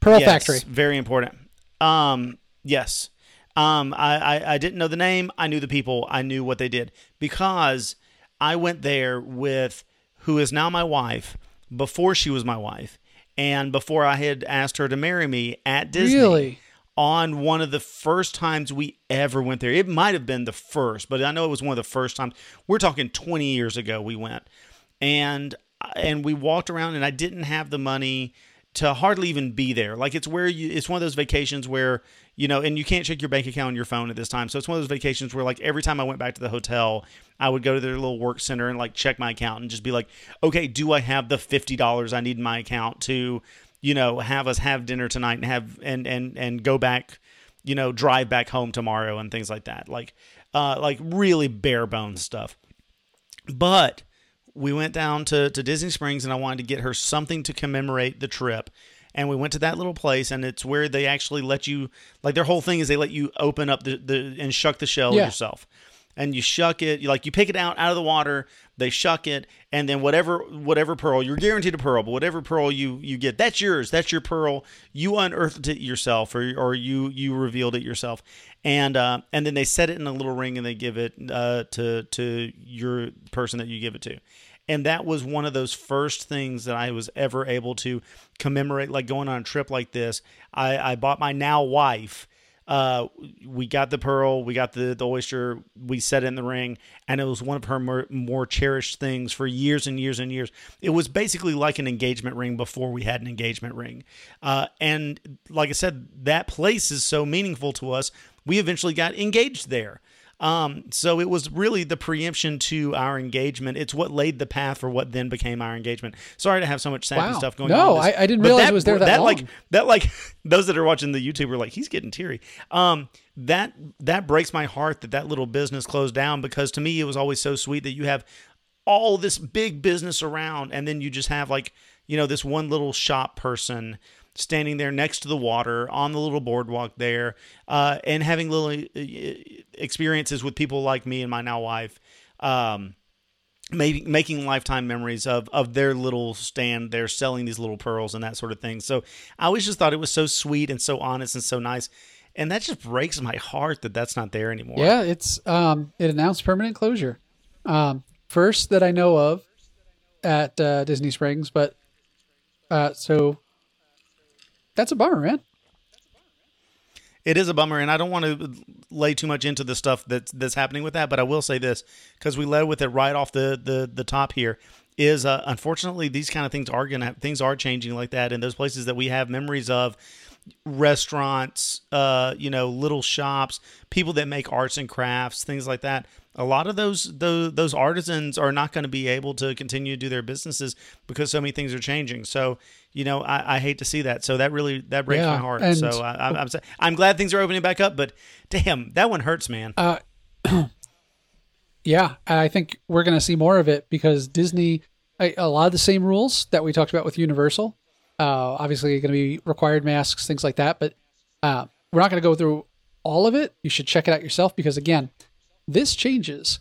Pearl Yes, Factory. Very important. Um, yes. Um, I, I, I didn't know the name. I knew the people. I knew what they did because I went there with who is now my wife before she was my wife and before I had asked her to marry me at Disney. Really? On one of the first times we ever went there. It might have been the first, but I know it was one of the first times. We're talking 20 years ago we went. And and we walked around and I didn't have the money to hardly even be there. Like it's where you it's one of those vacations where, you know, and you can't check your bank account on your phone at this time. So it's one of those vacations where like every time I went back to the hotel, I would go to their little work center and like check my account and just be like, "Okay, do I have the $50 I need in my account to, you know, have us have dinner tonight and have and and and go back, you know, drive back home tomorrow and things like that." Like uh like really bare bones stuff. But we went down to, to Disney Springs and I wanted to get her something to commemorate the trip. And we went to that little place and it's where they actually let you like their whole thing is they let you open up the, the and shuck the shell Yeah. yourself. And you shuck it, you like you pick it out out of the water, they shuck it, and then whatever whatever pearl, you're guaranteed a pearl, but whatever pearl you you get, that's yours. That's your pearl. You unearthed it yourself or or you you revealed it yourself. And uh, and then they set it in a little ring and they give it uh, to to your person that you give it to and that was one of those first things that I was ever able to commemorate, like going on a trip like this. I, I bought my now wife uh, we got the pearl, we got the, the oyster, we set it in the ring, and it was one of her more, more cherished things for years and years and years. It was basically like an engagement ring before we had an engagement ring. Uh, and like I said, that place is so meaningful to us. We eventually got engaged there. Um, so it was really the preemption to our engagement. It's what laid the path for what then became our engagement. Sorry to have so much sappy Wow. stuff going No, on. this, I- I didn't but realize it was there that long. like that like [LAUGHS] those that are watching the YouTube are like he's getting teary. Um, that that breaks my heart that that little business closed down because to me it was always so sweet that you have all this big business around and then you just have like you know this one little shop person standing there next to the water on the little boardwalk there uh, and having little uh, experiences with people like me and my now wife um, maybe making lifetime memories of of their little stand there selling these little pearls and that sort of thing. So i always just thought it was so sweet and so honest and so nice. And that just breaks my heart that that's not there anymore. Yeah, it's um, it announced permanent closure. Um, first that I know of at uh, Disney Springs, but uh, so that's a bummer, man. It is a bummer, and I don't want to lay too much into the stuff that's that's happening with that. But I will say this because we led with it right off the the, the top here. Is uh, unfortunately these kind of things are gonna things are changing like that, and those places that we have memories of, restaurants, uh, you know, little shops, people that make arts and crafts, things like that. A lot of those those, those artisans are not going to be able to continue to do their businesses because so many things are changing. So, you know, I, I hate to see that. So that really that breaks Yeah, my heart. and- so I, I'm I'm, I'm glad things are opening back up, but damn, that one hurts, man. Uh, [CLEARS THROAT] Yeah, and I think we're going to see more of it because Disney, a, a lot of the same rules that we talked about with Universal. Uh, obviously, going to be required masks, things like that. But uh, we're not going to go through all of it. You should check it out yourself because again, this changes.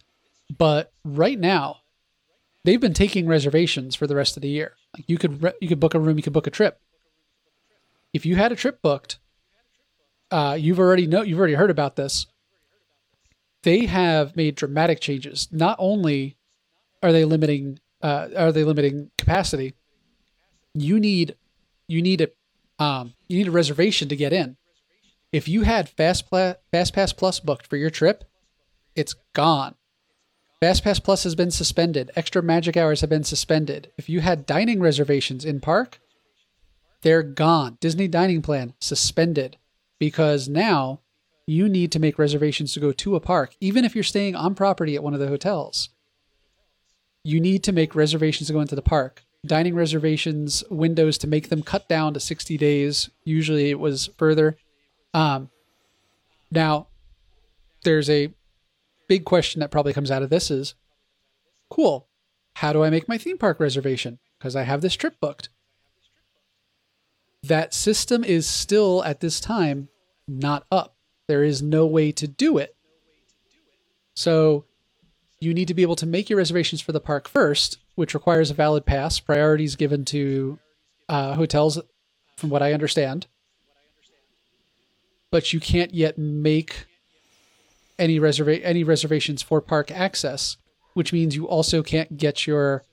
But right now, they've been taking reservations for the rest of the year. Like you could re- you could book a room, you could book a trip. If you had a trip booked, uh, you've already know you've already heard about this they have made dramatic changes. Not only are they limiting uh, are they limiting capacity, you need you need a um, you need a reservation to get in. If you had Fast Pla- Fast Pass Plus booked for your trip, it's gone. Fast Pass Plus has been suspended. Extra magic hours have been suspended. If you had dining reservations in park, they're gone. Disney dining plan suspended because now you need to make reservations to go to a park, even if you're staying on property at one of the hotels. You need to make reservations to go into the park. Dining reservations windows to make them cut down to 60 days. Usually it was further. Um, now, there's a big question that probably comes out of this is cool. How do I make my theme park reservation? Because I have this trip booked. That system is still at this time not up. There is no way to do it. So you need to be able to make your reservations for the park first, which requires a valid pass. Priorities given to uh, hotels, from what I understand. But you can't yet make any reserva- any reservations for park access, which means you also can't get your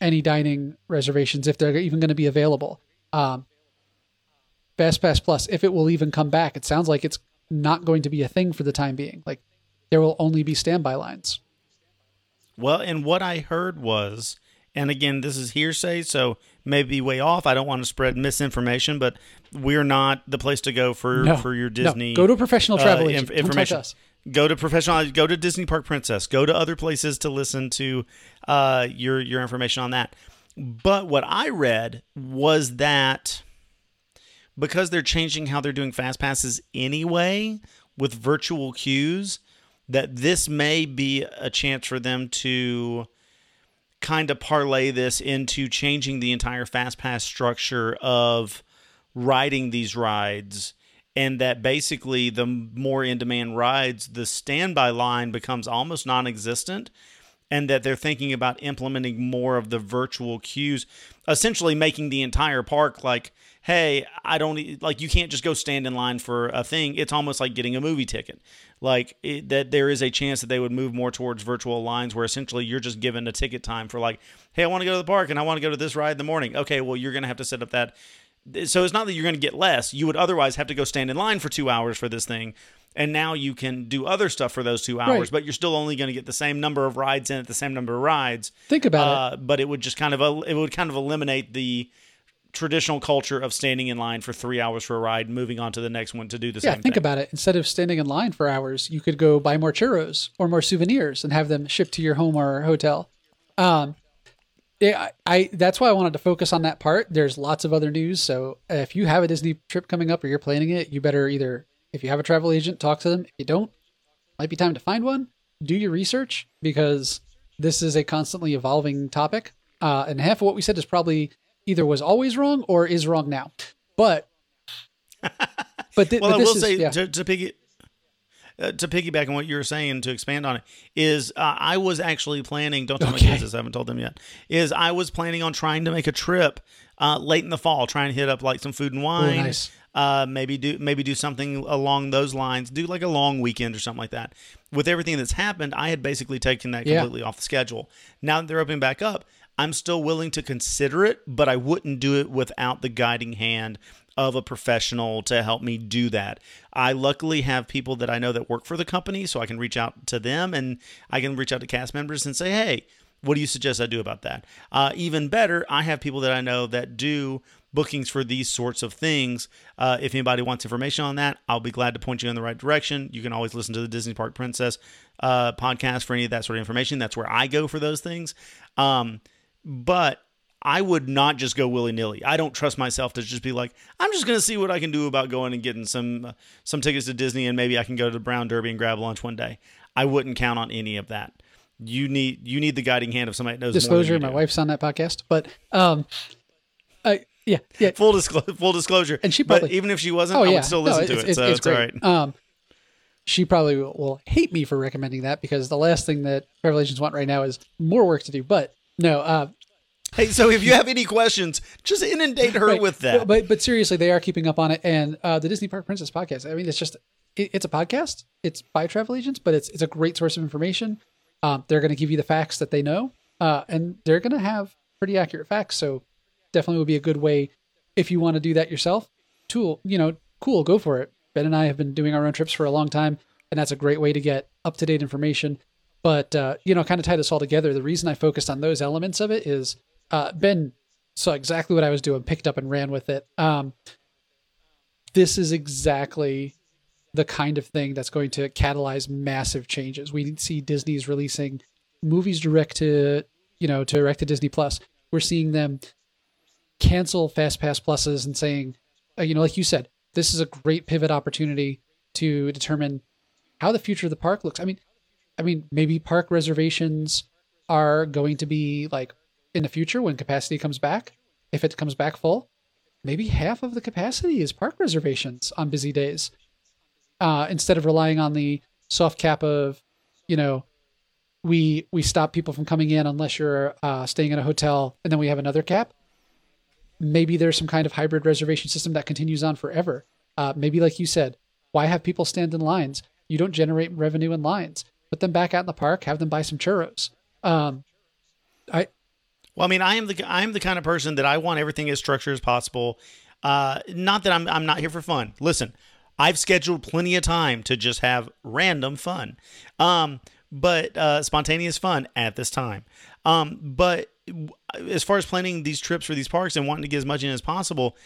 any dining reservations if they're even going to be available. Um, Fast Pass Plus, if it will even come back, it sounds like it's not going to be a thing for the time being. Like there will only be standby lines. Well, and what I heard was, and again, this is hearsay, so maybe way off. I don't want to spread misinformation, but we're not the place to go for No, for your no. Disney. Go to a professional travel uh, inf- information. us. Go to professional. Go to Disney Park Princess. Go to other places to listen to uh, your your information on that. But what I read was that because they're changing how they're doing fast passes anyway with virtual queues, that this may be a chance for them to kind of parlay this into changing the entire fast pass structure of riding these rides and that basically the more in demand rides the standby line becomes almost non-existent and that they're thinking about implementing more of the virtual queues essentially making the entire park like hey i don't like you can't just go stand in line for a thing it's almost like getting a movie ticket like it, that there is a chance that they would move more towards virtual lines where essentially you're just given a ticket time for like hey i want to go to the park and i want to go to this ride in the morning okay well you're going to have to set up that so it's not that you're going to get less. You would otherwise have to go stand in line for two hours for this thing. And now you can do other stuff for those two hours, Right. but you're still only going to get the same number of rides in at the same number of rides. Think about it. Uh, but it would just kind of it would kind of eliminate the traditional culture of standing in line for three hours for a ride, moving on to the next one to do the Yeah, same think thing. about it. Instead of standing in line for hours, you could go buy more churros or more souvenirs and have them shipped to your home or hotel. Um, yeah, I, I that's why I wanted to focus on that part. There's lots of other news, so if you have a Disney trip coming up or you're planning it, you better either if you have a travel agent, talk to them. If you don't, might be time to find one. Do your research because this is a constantly evolving topic, uh, and half of what we said is probably either was always wrong or is wrong now. But [LAUGHS] but, thi- Well, but I will is, say yeah. to, to piggy. Uh, to piggyback on what you were saying, to expand on it, is uh, I was actually planning. Don't tell my Okay. kids this. I haven't told them yet. Is I was planning on trying to make a trip uh, late in the fall, trying to hit up like some food and wine. nice. Uh, maybe do maybe do something along those lines. Do like a long weekend or something like that. With everything that's happened, I had basically taken that Yeah. completely off the schedule. Now that they're opening back up, I'm still willing to consider it, but I wouldn't do it without the guiding hand of a professional to help me do that. I luckily have people that I know that work for the company, so I can reach out to them and I can reach out to cast members and say, hey, what do you suggest I do about that? Uh, even better, I have people that I know that do bookings for these sorts of things. Uh, if anybody wants information on that, I'll be glad to point you in the right direction. You can always listen to the Disney Park Princess uh, podcast for any of that sort of information. That's where I go for those things. Um, but I would not just go willy nilly. I don't trust myself to just be like, I'm just going to see what I can do about going and getting some uh, some tickets to Disney, and maybe I can go to the Brown Derby and grab lunch one day. I wouldn't count on any of that. You need you need the guiding hand of somebody that knows. disclosure my do. wife's on that podcast but um I yeah yeah Full disclosure. Full disclosure. And she but probably- even if she wasn't, oh I yeah would still No, listen to it. so it's, all right. um she probably will, will hate me for recommending that because the last thing that Revelations want right now is more work to do but no uh Hey, so if you have any questions, just inundate her right. with that. But, but seriously they are keeping up on it. And uh the disney park princess podcast i mean it's just it, it's a podcast. It's by travel agents but it's it's a great source of information. Um they're going to give you the facts that they know uh and they're going to have pretty accurate facts. So definitely would be a good way if you want to do that yourself tool you know cool go for it. Ben and i have been doing our own trips for a long time and that's a great way to get up to date information. But uh, you know kind of tie this all together the reason i focused on those elements of it is uh, ben saw exactly what i was doing picked up and ran with it um, this is exactly the kind of thing that's going to catalyze massive changes. We see Disney's releasing movies direct to, you know, to direct to Disney Plus. We're seeing them cancel Fast Pass Pluses and saying, uh, you know, like you said, this is a great pivot opportunity to determine how the future of the park looks. I mean, I mean, maybe park reservations are going to be like in the future when capacity comes back, if it comes back full, maybe half of the capacity is park reservations on busy days uh, instead of relying on the soft cap of you know we we stop people from coming in unless you're uh, staying in a hotel and then we have another cap. Maybe there's some kind of hybrid reservation system that continues on forever. Uh, maybe like you said why have people stand in lines? You don't generate revenue in lines. Put them back out in the park have them buy some churros. Um, i Well, I mean, I am the I am the kind of person that I want everything as structured as possible. Uh, not that I'm I'm not here for fun. Listen, I've scheduled plenty of time to just have random fun, um, but uh, spontaneous fun at this time. Um, but as far as planning these trips for these parks and wanting to get as much in as possible,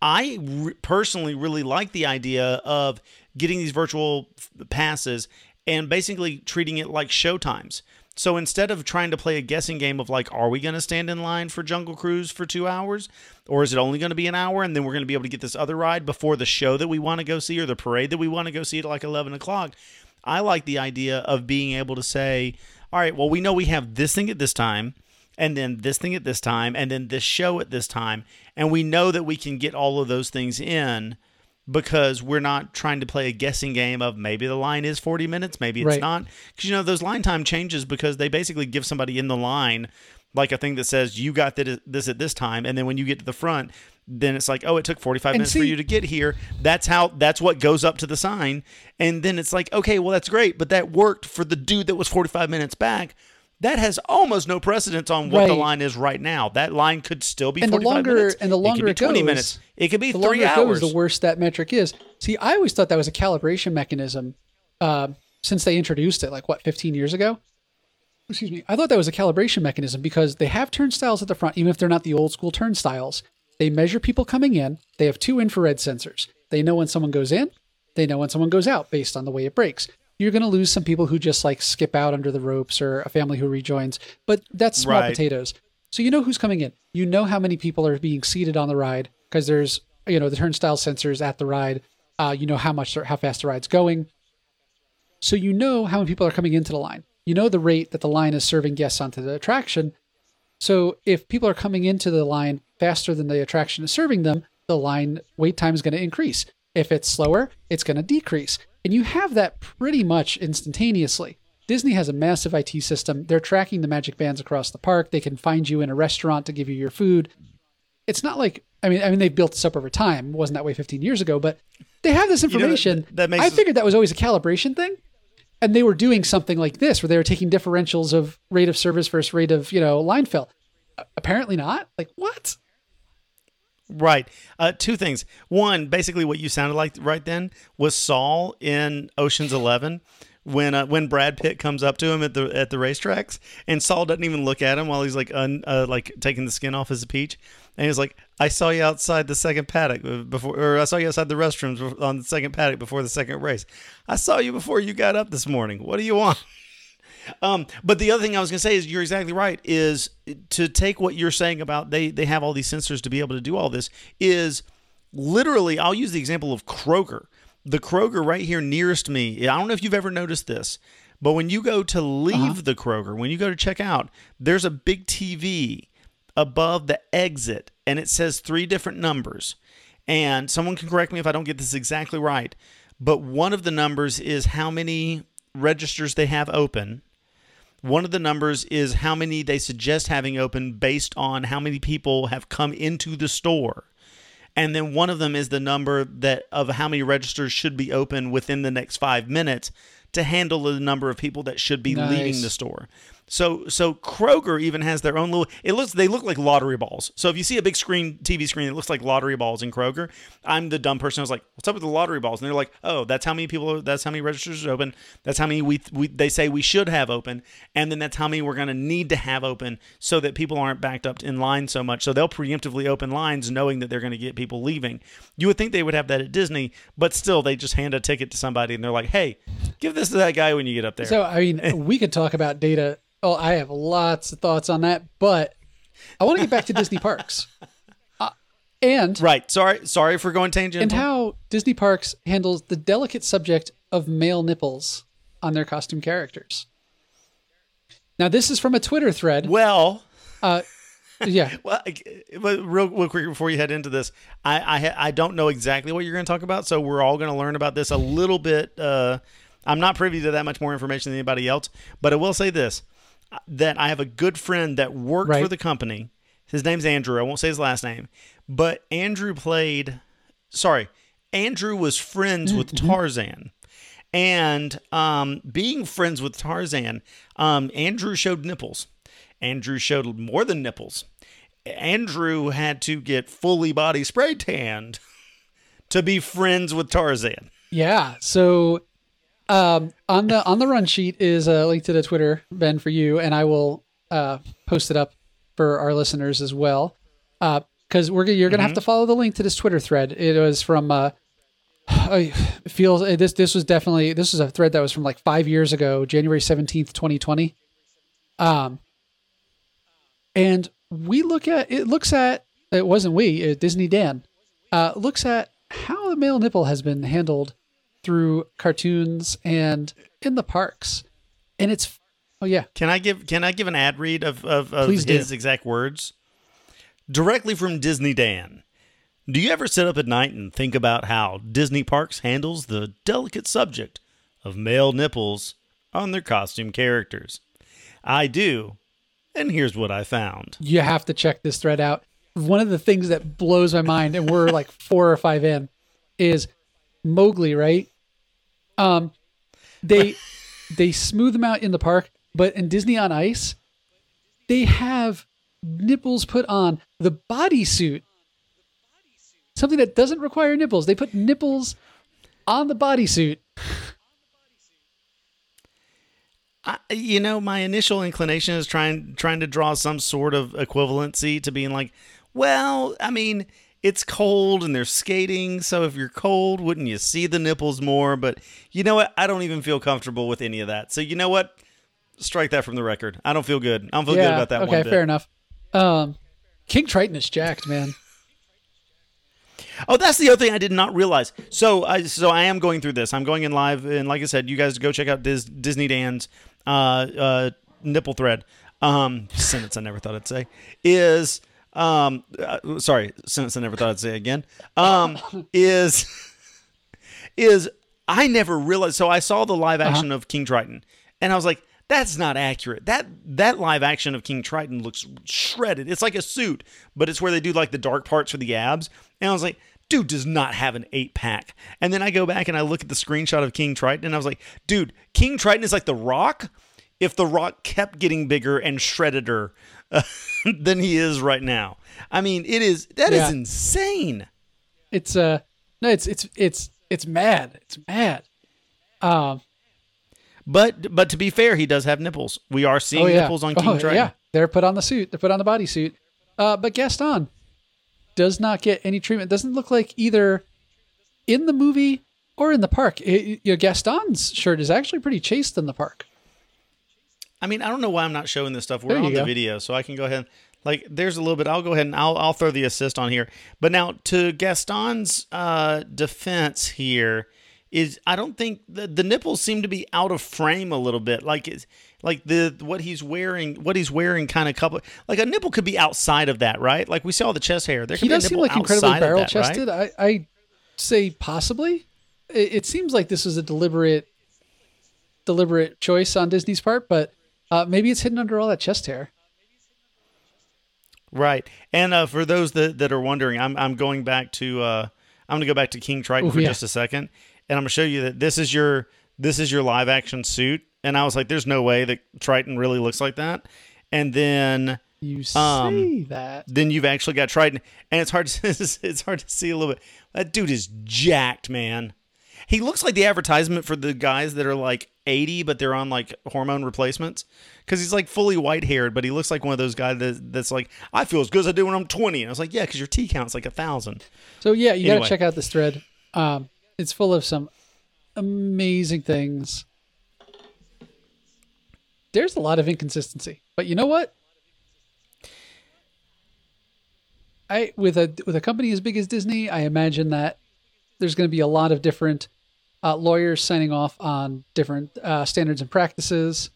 I re- personally really like the idea of getting these virtual f- passes and basically treating it like showtimes. So instead of trying to play a guessing game of like, are we going to stand in line for Jungle Cruise for two hours? Or is it only going to be an hour and then we're going to be able to get this other ride before the show that we want to go see or the parade that we want to go see at like 11 o'clock? I like the idea of being able to say, all right, well, we know we have this thing at this time and then this thing at this time, and then this show at this time. And we know that we can get all of those things in because we're not trying to play a guessing game of maybe the line is 40 minutes, maybe it's Right. not. Because, you know, those line time changes because they basically give somebody in the line like a thing that says you got this at this time. And then when you get to the front, then it's like, oh, it took 45 And minutes for you to get here. That's how, that's what goes up to the sign. And then it's like, okay, well, that's great. But that worked for the dude that was 45 minutes back. That has almost no precedence on what the line is right now. That line could still be And the 45 longer- minutes. and the longer it could be it 20 goes, minutes. It could be three hours. goes, the worse that metric is. See, I always thought that was a calibration mechanism uh, since they introduced it, like what, 15 years ago? Excuse me. I thought that was a calibration mechanism because they have turnstiles at the front, even if they're not the old school turnstiles. They measure people coming in. They have two infrared sensors. They know when someone goes in. They know when someone goes out based on the way it breaks. You're going to lose some people who just like skip out under the ropes or a family who rejoins, but that's small Right. potatoes. So you know who's coming in. You know how many people are being seated on the ride because there's you know the turnstile sensors at the ride. Uh, you know how much how fast the ride's going. So you know how many people are coming into the line. You know the rate that the line is serving guests onto the attraction. So if people are coming into the line faster than the attraction is serving them, the line wait time is going to increase. If it's slower, it's going to decrease. And you have that pretty much instantaneously. Disney has a massive IT system. They're tracking the magic bands across the park. They can find you in a restaurant to give you your food. It's not like I mean I mean they've built this up over time. It wasn't that way 15 years ago, but they have this know, that- information. that makes I figured that was always a calibration thing and they were doing something like this where they were taking differentials of rate of service versus rate of you know line fill apparently not like what Right. Uh, two things. One, basically, what you sounded like right then was Saul in Ocean's Eleven when uh, when Brad Pitt comes up to him at the at the racetracks, and Saul doesn't even look at him while he's like un, uh, like taking the skin off his peach, and he's like, "I saw you outside the second paddock uh, before, or I saw you outside the restrooms on the second paddock before the second race. I saw you before you got up this morning. What do you want?" [LAUGHS] Um, but the other thing I was going to say is you're exactly right. Is to take what you're saying about they they have all these sensors to be able to do all this is literally. I'll use the example of Kroger. The Kroger right here nearest me. I don't know if you've ever noticed this, but when you go to leave the Kroger, when you go to check out, there's a big TV above the exit, and it says three different numbers. And someone can correct me if I don't get this exactly right, but one of the numbers is how many registers they have open. One of the numbers is how many they suggest having open based on how many people have come into the store. And then one of them is the number that of how many registers should be open within the next 5 minutes to handle the number of people that should be leaving the store. So so Kroger even has their own little it looks they look like lottery balls. So if you see a big screen TV screen it looks like lottery balls in Kroger, I'm the dumb person I was like, "What's up with the lottery balls?" And they're like, "Oh, that's how many people are, that's how many registers are open. That's how many we, we they say we should have open, and then that's how many we're going to need to have open so that people aren't backed up in line so much. So they'll preemptively open lines knowing that they're going to get people leaving. You would think they would have that at Disney, but still they just hand a ticket to somebody and they're like, "Hey, give this to that guy when you get up there." so i mean we could talk about data oh i have lots of thoughts on that but i want to get back to disney parks [LAUGHS] uh, and right. Sorry, sorry for going tangent. and how disney parks handles the delicate subject of male nipples on their costume characters now this is from a twitter thread well, yeah [LAUGHS] Well, real, real quick before you head into this, I I, I don't know exactly what you're going to talk about, so we're all going to learn about this a little bit. Uh, I'm not privy to that much more information than anybody else, but I will say this: that I have a good friend that worked for the company. His name's Andrew. I won't say his last name, but Andrew played. Sorry, Andrew was friends with Tarzan. And um, being friends with Tarzan, um, Andrew showed nipples. Andrew showed more than nipples. Andrew had to get fully body spray tanned [LAUGHS] to be friends with Tarzan. Yeah. So um, on the on the run sheet is a link to the Twitter, Ben, for you, and I will uh, post it up for our listeners as well. Because we're gonna- you're gonna have to follow the link to this Twitter thread. It was from uh, [SIGHS] feels uh, this this was definitely this was a thread that was from like five years ago, January seventeenth, twenty twenty. Um, and we look at it looks at it wasn't we uh, Disney Dan uh, looks at how the male nipple has been handled through cartoons and in the parks, and it's oh yeah Can I give Can I give an ad read of of, of Please do. his exact words directly from Disney Dan? Do you ever sit up at night and think about how Disney Parks handles the delicate subject of male nipples on their costume characters? I do, and here's what I found. you have to check this thread out. One of the things that blows my mind, and we're like four or five in, is Mowgli, right? Um, they they smooth them out in the park. But in Disney on Ice, they have nipples put on the bodysuit. Something that doesn't require nipples. They put nipples on the bodysuit. I, you know, my initial inclination is trying trying to draw some sort of equivalency to being like, well, I mean, it's cold and they're skating, so if you're cold, wouldn't you see the nipples more? But you know what? I don't even feel comfortable with any of that. So you know what? Strike that from the record. I don't feel good. I don't feel good about that okay, one bit. fair enough. Um, King Triton is jacked, man. Oh, that's the other thing I did not realize. So, I so I am going through this. I'm going in live, and like I said, you guys go check out Dis, Disney Dan's uh, uh, nipple thread. Um, sentence I never thought I'd say is um, uh, sorry, sentence I never thought I'd say again. Um, is is I never realized. So I saw the live action of King Triton, and I was like, that's not accurate. That that live action of King Triton looks shredded. It's like a suit, but it's where they do like the dark parts for the abs. And I was like, dude does not have an eight pack. And then I go back and I look at the screenshot of King Triton, and I was like, dude, King Triton is like the Rock. If the Rock kept getting bigger and shreddider uh, [LAUGHS] than he is right now, I mean, it is that is Yeah. insane. It's uh, no, it's it's it's it's mad. It's mad. Um, But but to be fair, he does have nipples. We are seeing oh yeah, nipples on King oh, Triton. yeah, they're put on the suit. They're put on the bodysuit. Uh, but Gaston does not get any treatment. Doesn't look like either in the movie or in the park. It, you know, Gaston's shirt is actually pretty chaste in the park. I mean, I don't know why I'm not showing this stuff. We're on the go. video, so I can go ahead. Like, there's a little bit. I'll go ahead and I'll I'll throw the assist on here. But now to Gaston's uh, defense here is I don't think the the nipples seem to be out of frame a little bit. Like it's like the what he's wearing what he's wearing kind of couple like a nipple could be outside of that, right? Like we saw the chest hair. There could He does seem like incredibly barrel that, right? chested. I, I say possibly. It, it seems like this is a deliberate, deliberate choice on Disney's part, but uh, maybe it's hidden under all that chest hair. Right. And uh, for those that, that are wondering, I'm I'm going back to uh, I'm going to go back to King Triton Ooh, for yeah. just a second, and I'm going to show you that this is your this is your live action suit. And I was like, there's no way that Triton really looks like that. And then You say Um, that. then you've actually got Triton, and it's hard [LAUGHS] to it's hard to see a little bit. That dude is jacked, man. He looks like the advertisement for the guys that are like 80, but they're on like hormone replacements. Because he's like fully white haired, but he looks like one of those guys that, that's like, I feel as good as I do when I'm 20. And I was like, yeah, because your T count's like a thousand. So yeah, you gotta check out this thread. Um, it's full of some amazing things. There's a lot of inconsistency, but you know what? I with a with a company as big as Disney, I imagine that there's going to be a lot of different uh, lawyers signing off on different uh, standards and practices,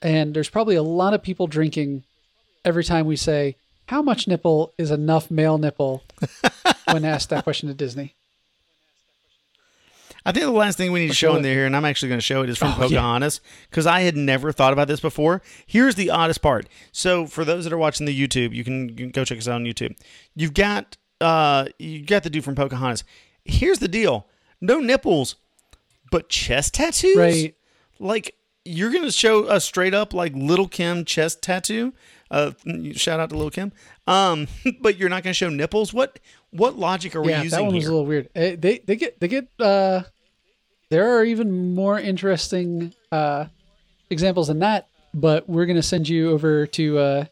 and there's probably a lot of people drinking every time we say how much nipple is enough male nipple [LAUGHS] when asked that question to Disney. I think the last thing we need to show in there here, and I'm actually going to show it, is from Oh. Pocahontas because I had never thought about this before. Here's the oddest part. So for those that are watching the YouTube, you can, you can go check us out on YouTube. You've got uh you got the dude from Pocahontas. Here's the deal: no nipples, but chest tattoos. Right. Like you're going to show a straight up like Little Kim chest tattoo. Uh, shout out to Little Kim. Um, [LAUGHS] but you're not going to show nipples. What what logic are we yeah, using that one here? was a little weird. Eh, They they get they get uh, there are even more interesting uh, examples than that. But we're gonna send you over to uh,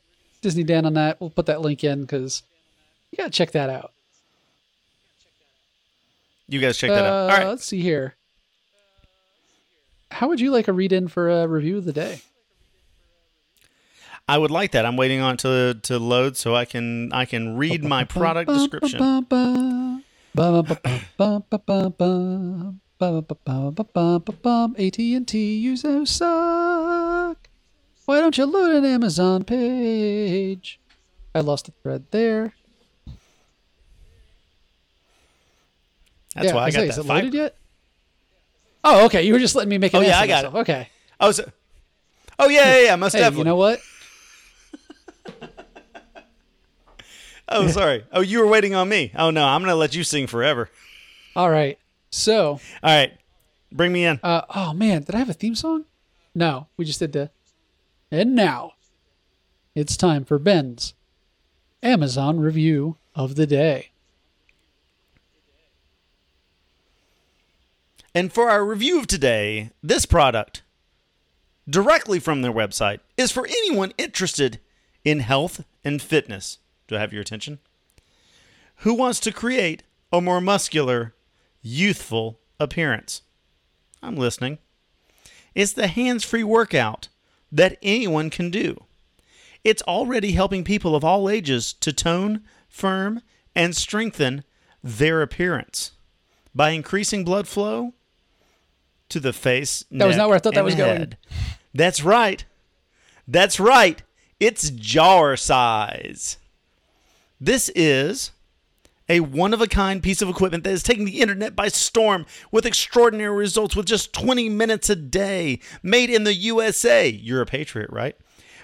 Disney Dan on that. We'll put that link in because you gotta check that out. you guys check that out. Uh, All right. Let's see here. How would you like a read in for a review of the day? I would like that. I'm waiting on it to to load so I can I can read my product description. AT and T, you so suck. Why don't you load an Amazon page? I lost the thread there. That's yeah, why I was got like, that. Is it loaded yet? Oh, okay. You were just letting me make. An Oh, yeah, I got myself. it. Okay. Oh, so, oh yeah, yeah, yeah. Most Hey, definitely. you know what? [LAUGHS] oh, sorry. Oh, you were waiting on me. Oh no, I'm gonna let you sing forever. All right. So, All right, bring me in. uh, oh man, did I have a theme song? No, we just did the And now, it's time for Ben's Amazon review of the day. And for our review of today, this product, directly from their website, is for anyone interested in health and fitness. Do I have your attention? Who wants to create a more muscular, youthful appearance? I'm listening. It's the hands free workout that anyone can do. It's already helping people of all ages to tone, firm, and strengthen their appearance by increasing blood flow to the face. That was not where I thought that was going. That's right. That's right. It's Jawzrsize. This is a one of a kind piece of equipment that is taking the internet by storm with extraordinary results with just 20 minutes a day. Made in the USA. You're a patriot, right?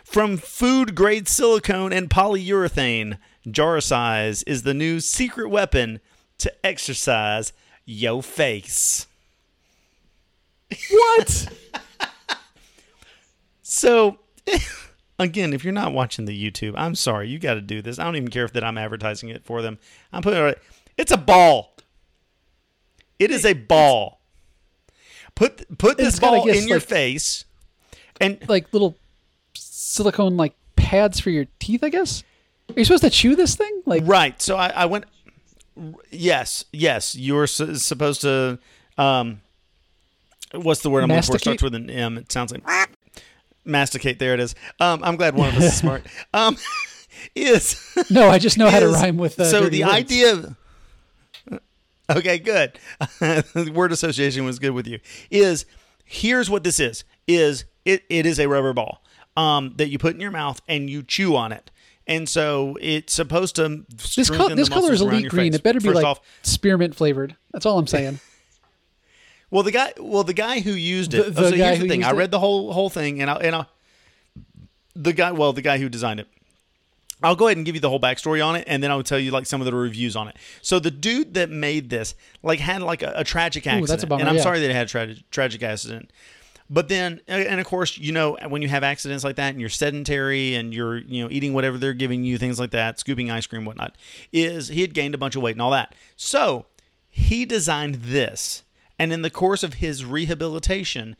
From food grade silicone and polyurethane, Jawzrsize is the new secret weapon to exercise yo face. What? [LAUGHS] So, [LAUGHS] again, if you're not watching the YouTube, I'm sorry, you got to do this. I don't even care if that I'm advertising it for them. I'm putting it. It's a ball. It is a ball. Put put this It's got, I ball guess, in your like- face, and like little silicone like pads for your teeth, I guess? Are you supposed to chew this thing? Like right. So I, I went. Yes, yes, you're su- supposed to. Um, what's the word I'm looking for? It starts with an M. It sounds like masticate. There it is. Um, I'm glad one of us is smart. [LAUGHS] Um, is No, I just know how to rhyme with uh, so the words. idea of okay good [LAUGHS] word association was good with you is here's what this is is it, it is a rubber ball um, that you put in your mouth and you chew on it and so it's supposed to This, the this color is elite green. face. It better be First like off, spearmint flavored. That's all I'm saying. [LAUGHS] well the guy well the guy who used it The- the oh, so guy here's the thing I it? read the whole whole thing and I and I the guy well the guy who designed it I'll go ahead and give you the whole backstory on it, and then I'll tell you like some of the reviews on it. So the dude that made this like had like a, a tragic accident, that's a bummer, and I'm yeah. sorry that it had a tra- tragic accident. But then, and of course, you know when you have accidents like that, and you're sedentary, and you're you know eating whatever they're giving you, things like that, scooping ice cream, whatnot, is he had gained a bunch of weight and all that. So he designed this, and in the course of his rehabilitation,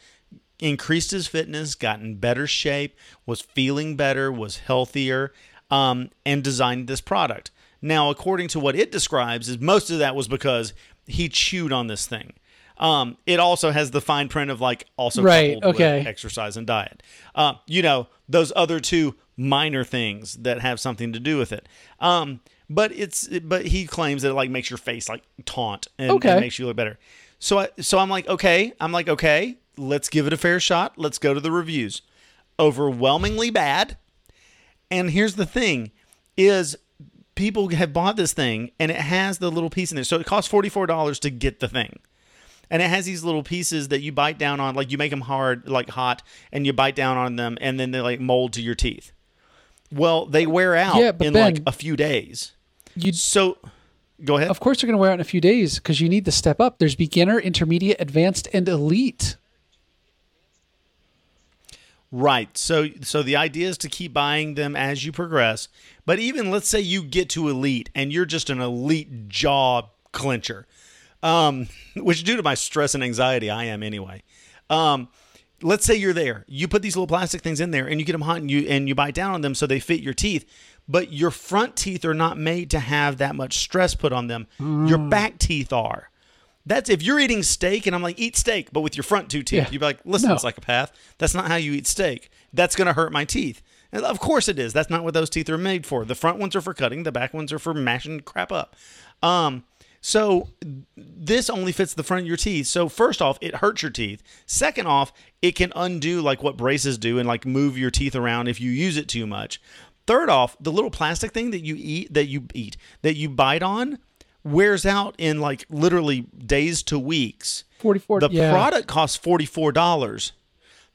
increased his fitness, got in better shape, was feeling better, was healthier, um, and designed this product. Now, according to what it describes, is most of that was because he chewed on this thing. Um, it also has the fine print of like also Right, okay. exercise and diet. Uh, you know those other two minor things that have something to do with it. Um, but it's but he claims that it like makes your face like taunt and, and makes you look better. So I so I'm like okay, I'm like okay, let's give it a fair shot. Let's go to the reviews. Overwhelmingly bad. And here's the thing is people have bought this thing and it has the little piece in there. So it costs $44 to get the thing. And it has these little pieces that you bite down on, like you make them hard, like hot, and you bite down on them, and then they like mold to your teeth. Well, they wear out Yeah, in like a few days. You, So, go ahead. of course, they're going to wear out in a few days because you need to step up. There's beginner, intermediate, advanced, and elite. Right. So so the idea is to keep buying them as you progress. But even let's say you get to elite and you're just an elite jaw clincher. Um, [LAUGHS] which due to my stress and anxiety I am anyway. Um, let's say you're there. You put these little plastic things in there and you get them hot and you and you bite down on them so they fit your teeth. But your front teeth are not made to have that much stress put on them. Your back teeth are. That's if you're eating steak and I'm like, eat steak, but with your front two teeth. Yeah. You'd be like, listen, No. psychopath, that's not how you eat steak. That's going to hurt my teeth. And of course it is. That's not what those teeth are made for. The front ones are for cutting, the back ones are for mashing crap up. Um, so this only fits the front of your teeth. So first off, it hurts your teeth. Second off, it can undo like what braces do and like move your teeth around if you use it too much. Third off, the little plastic thing that you eat that you eat that you bite on wears out in like literally days to weeks. 44 The yeah. product costs $44.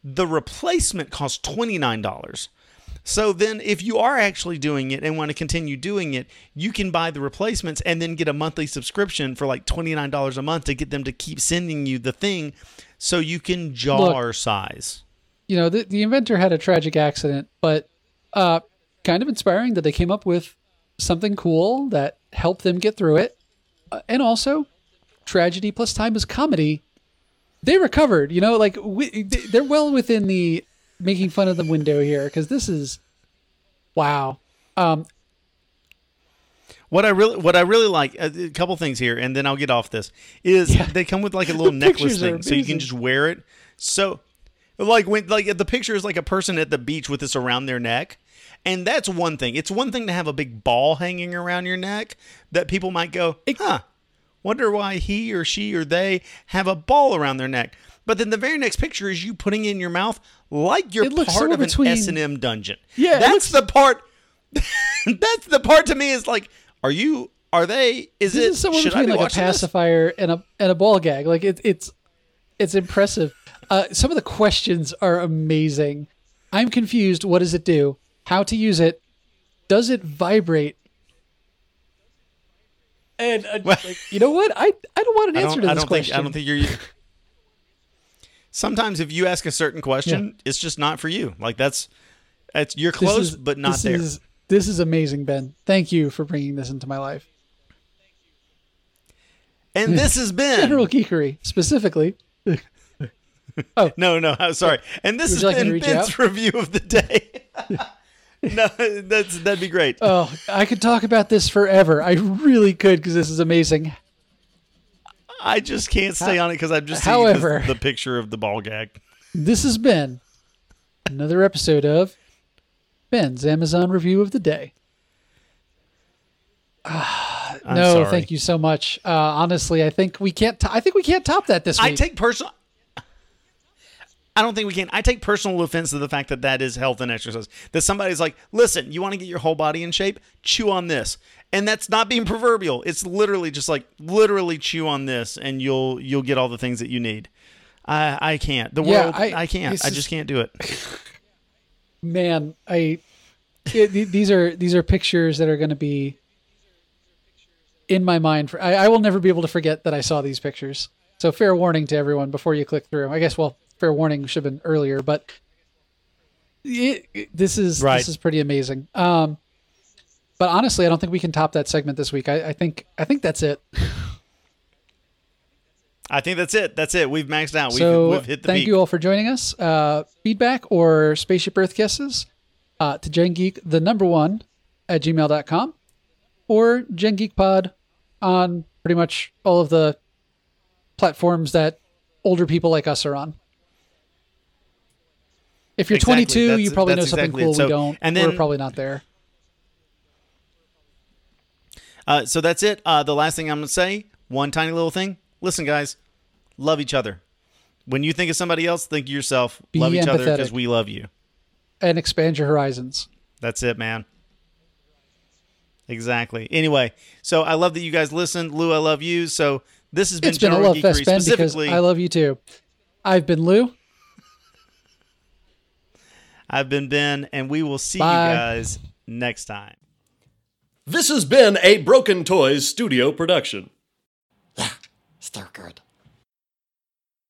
The replacement costs $29. So then if you are actually doing it and want to continue doing it, you can buy the replacements and then get a monthly subscription for like $29 a month to get them to keep sending you the thing so you can Jawzrsize. you know, the, the inventor had a tragic accident, but uh, kind of inspiring that they came up with something cool that helped them get through it. Uh, and also, tragedy plus time is comedy. They recovered, you know, like we, they- they're well within the making fun of the window here because this is wow. Um, What I really, what I really like, a, a couple things here, and then I'll get off this. Is Yeah. they come with like a [LAUGHS] little necklace thing, so you can just wear it. So, like when like the picture is like a person at the beach with this around their neck, and that's one thing. It's one thing to have a big ball hanging around your neck that people might go, huh, wonder why he or she or they have a ball around their neck. But then the very next picture is you putting it in your mouth like you're part of an S and M dungeon. Yeah, that's looks- the part. [LAUGHS] that's the part to me is like, are you? Are they? Is this it? is somewhere should I between be like a watching this? pacifier and a and a ball gag. Like it, it's it's impressive. Uh, some of the questions are amazing. I'm confused. What does it do? How to use it? Does it vibrate? And uh, like, you know what? I I don't want an answer don't, to I don't question. think. I don't think you're. [LAUGHS] Sometimes if you ask a certain question, it's just not for you. Like that's, it's you're This close, is- but not this there. Is, this is amazing, Ben. Thank you for bringing this into my life. and [LAUGHS] this has been General geekery, specifically. [LAUGHS] oh no, no. I'm sorry. And this Would has you like been Ben's out? review of the day. [LAUGHS] no, that's that'd be great. Oh, I could talk about this forever. I really could because this is amazing. I just can't stay on it because I'm just However- the picture of the ball gag. This has been another episode of Ben's Amazon review of the day. [SIGHS] I'm no, sorry. thank you so much. Uh, honestly, I think we can't. To- I think we can't top that this week. I take personal. I don't think we can. I take personal offense to the fact that that is health and exercise. That somebody's like, listen, you want to get your whole body in shape? Chew on this, and that's not being proverbial. It's literally just like literally chew on this, and you'll you'll get all the things that you need. I I can't. The Yeah, world. I- I, can't. I is- just can't do it. Man, I it, these are these are pictures that are going to be in my mind. For I, I will never be able to forget that I saw these pictures. So fair warning to everyone before you click through. I guess well, fair warning should have been earlier, but it, it- this is Right. this is pretty amazing. Um, but honestly, I don't think we can top that segment this week. I, I think I think that's it. I think that's it. That's it. We've maxed out. We've, so we've hit the thank peak. you all for joining us. Uh, feedback or spaceship Earth guesses uh, to Gen Geek, the number one at gmail.com or Gen Geek Pod on pretty much all of the platforms that older people like us are on. If you're Exactly. 22, you probably know something exactly cool So- we don't. and We're probably not there. Uh, so that's it. Uh, the last thing I'm going to say, one tiny little thing. Listen, guys, love each other. When you think of somebody else, think of yourself. Be love each other because we love you. And expand your horizons. That's it, man. Exactly. Anyway, so I love that you guys listened. Lou, I love you. So this has been It's been a love fest, Geekery Ben, because specifically. I love you too. I've been Lou. I've been Ben, and we will see Bye. you guys next time. This has been a Broken Toys studio production. Yeah, still good.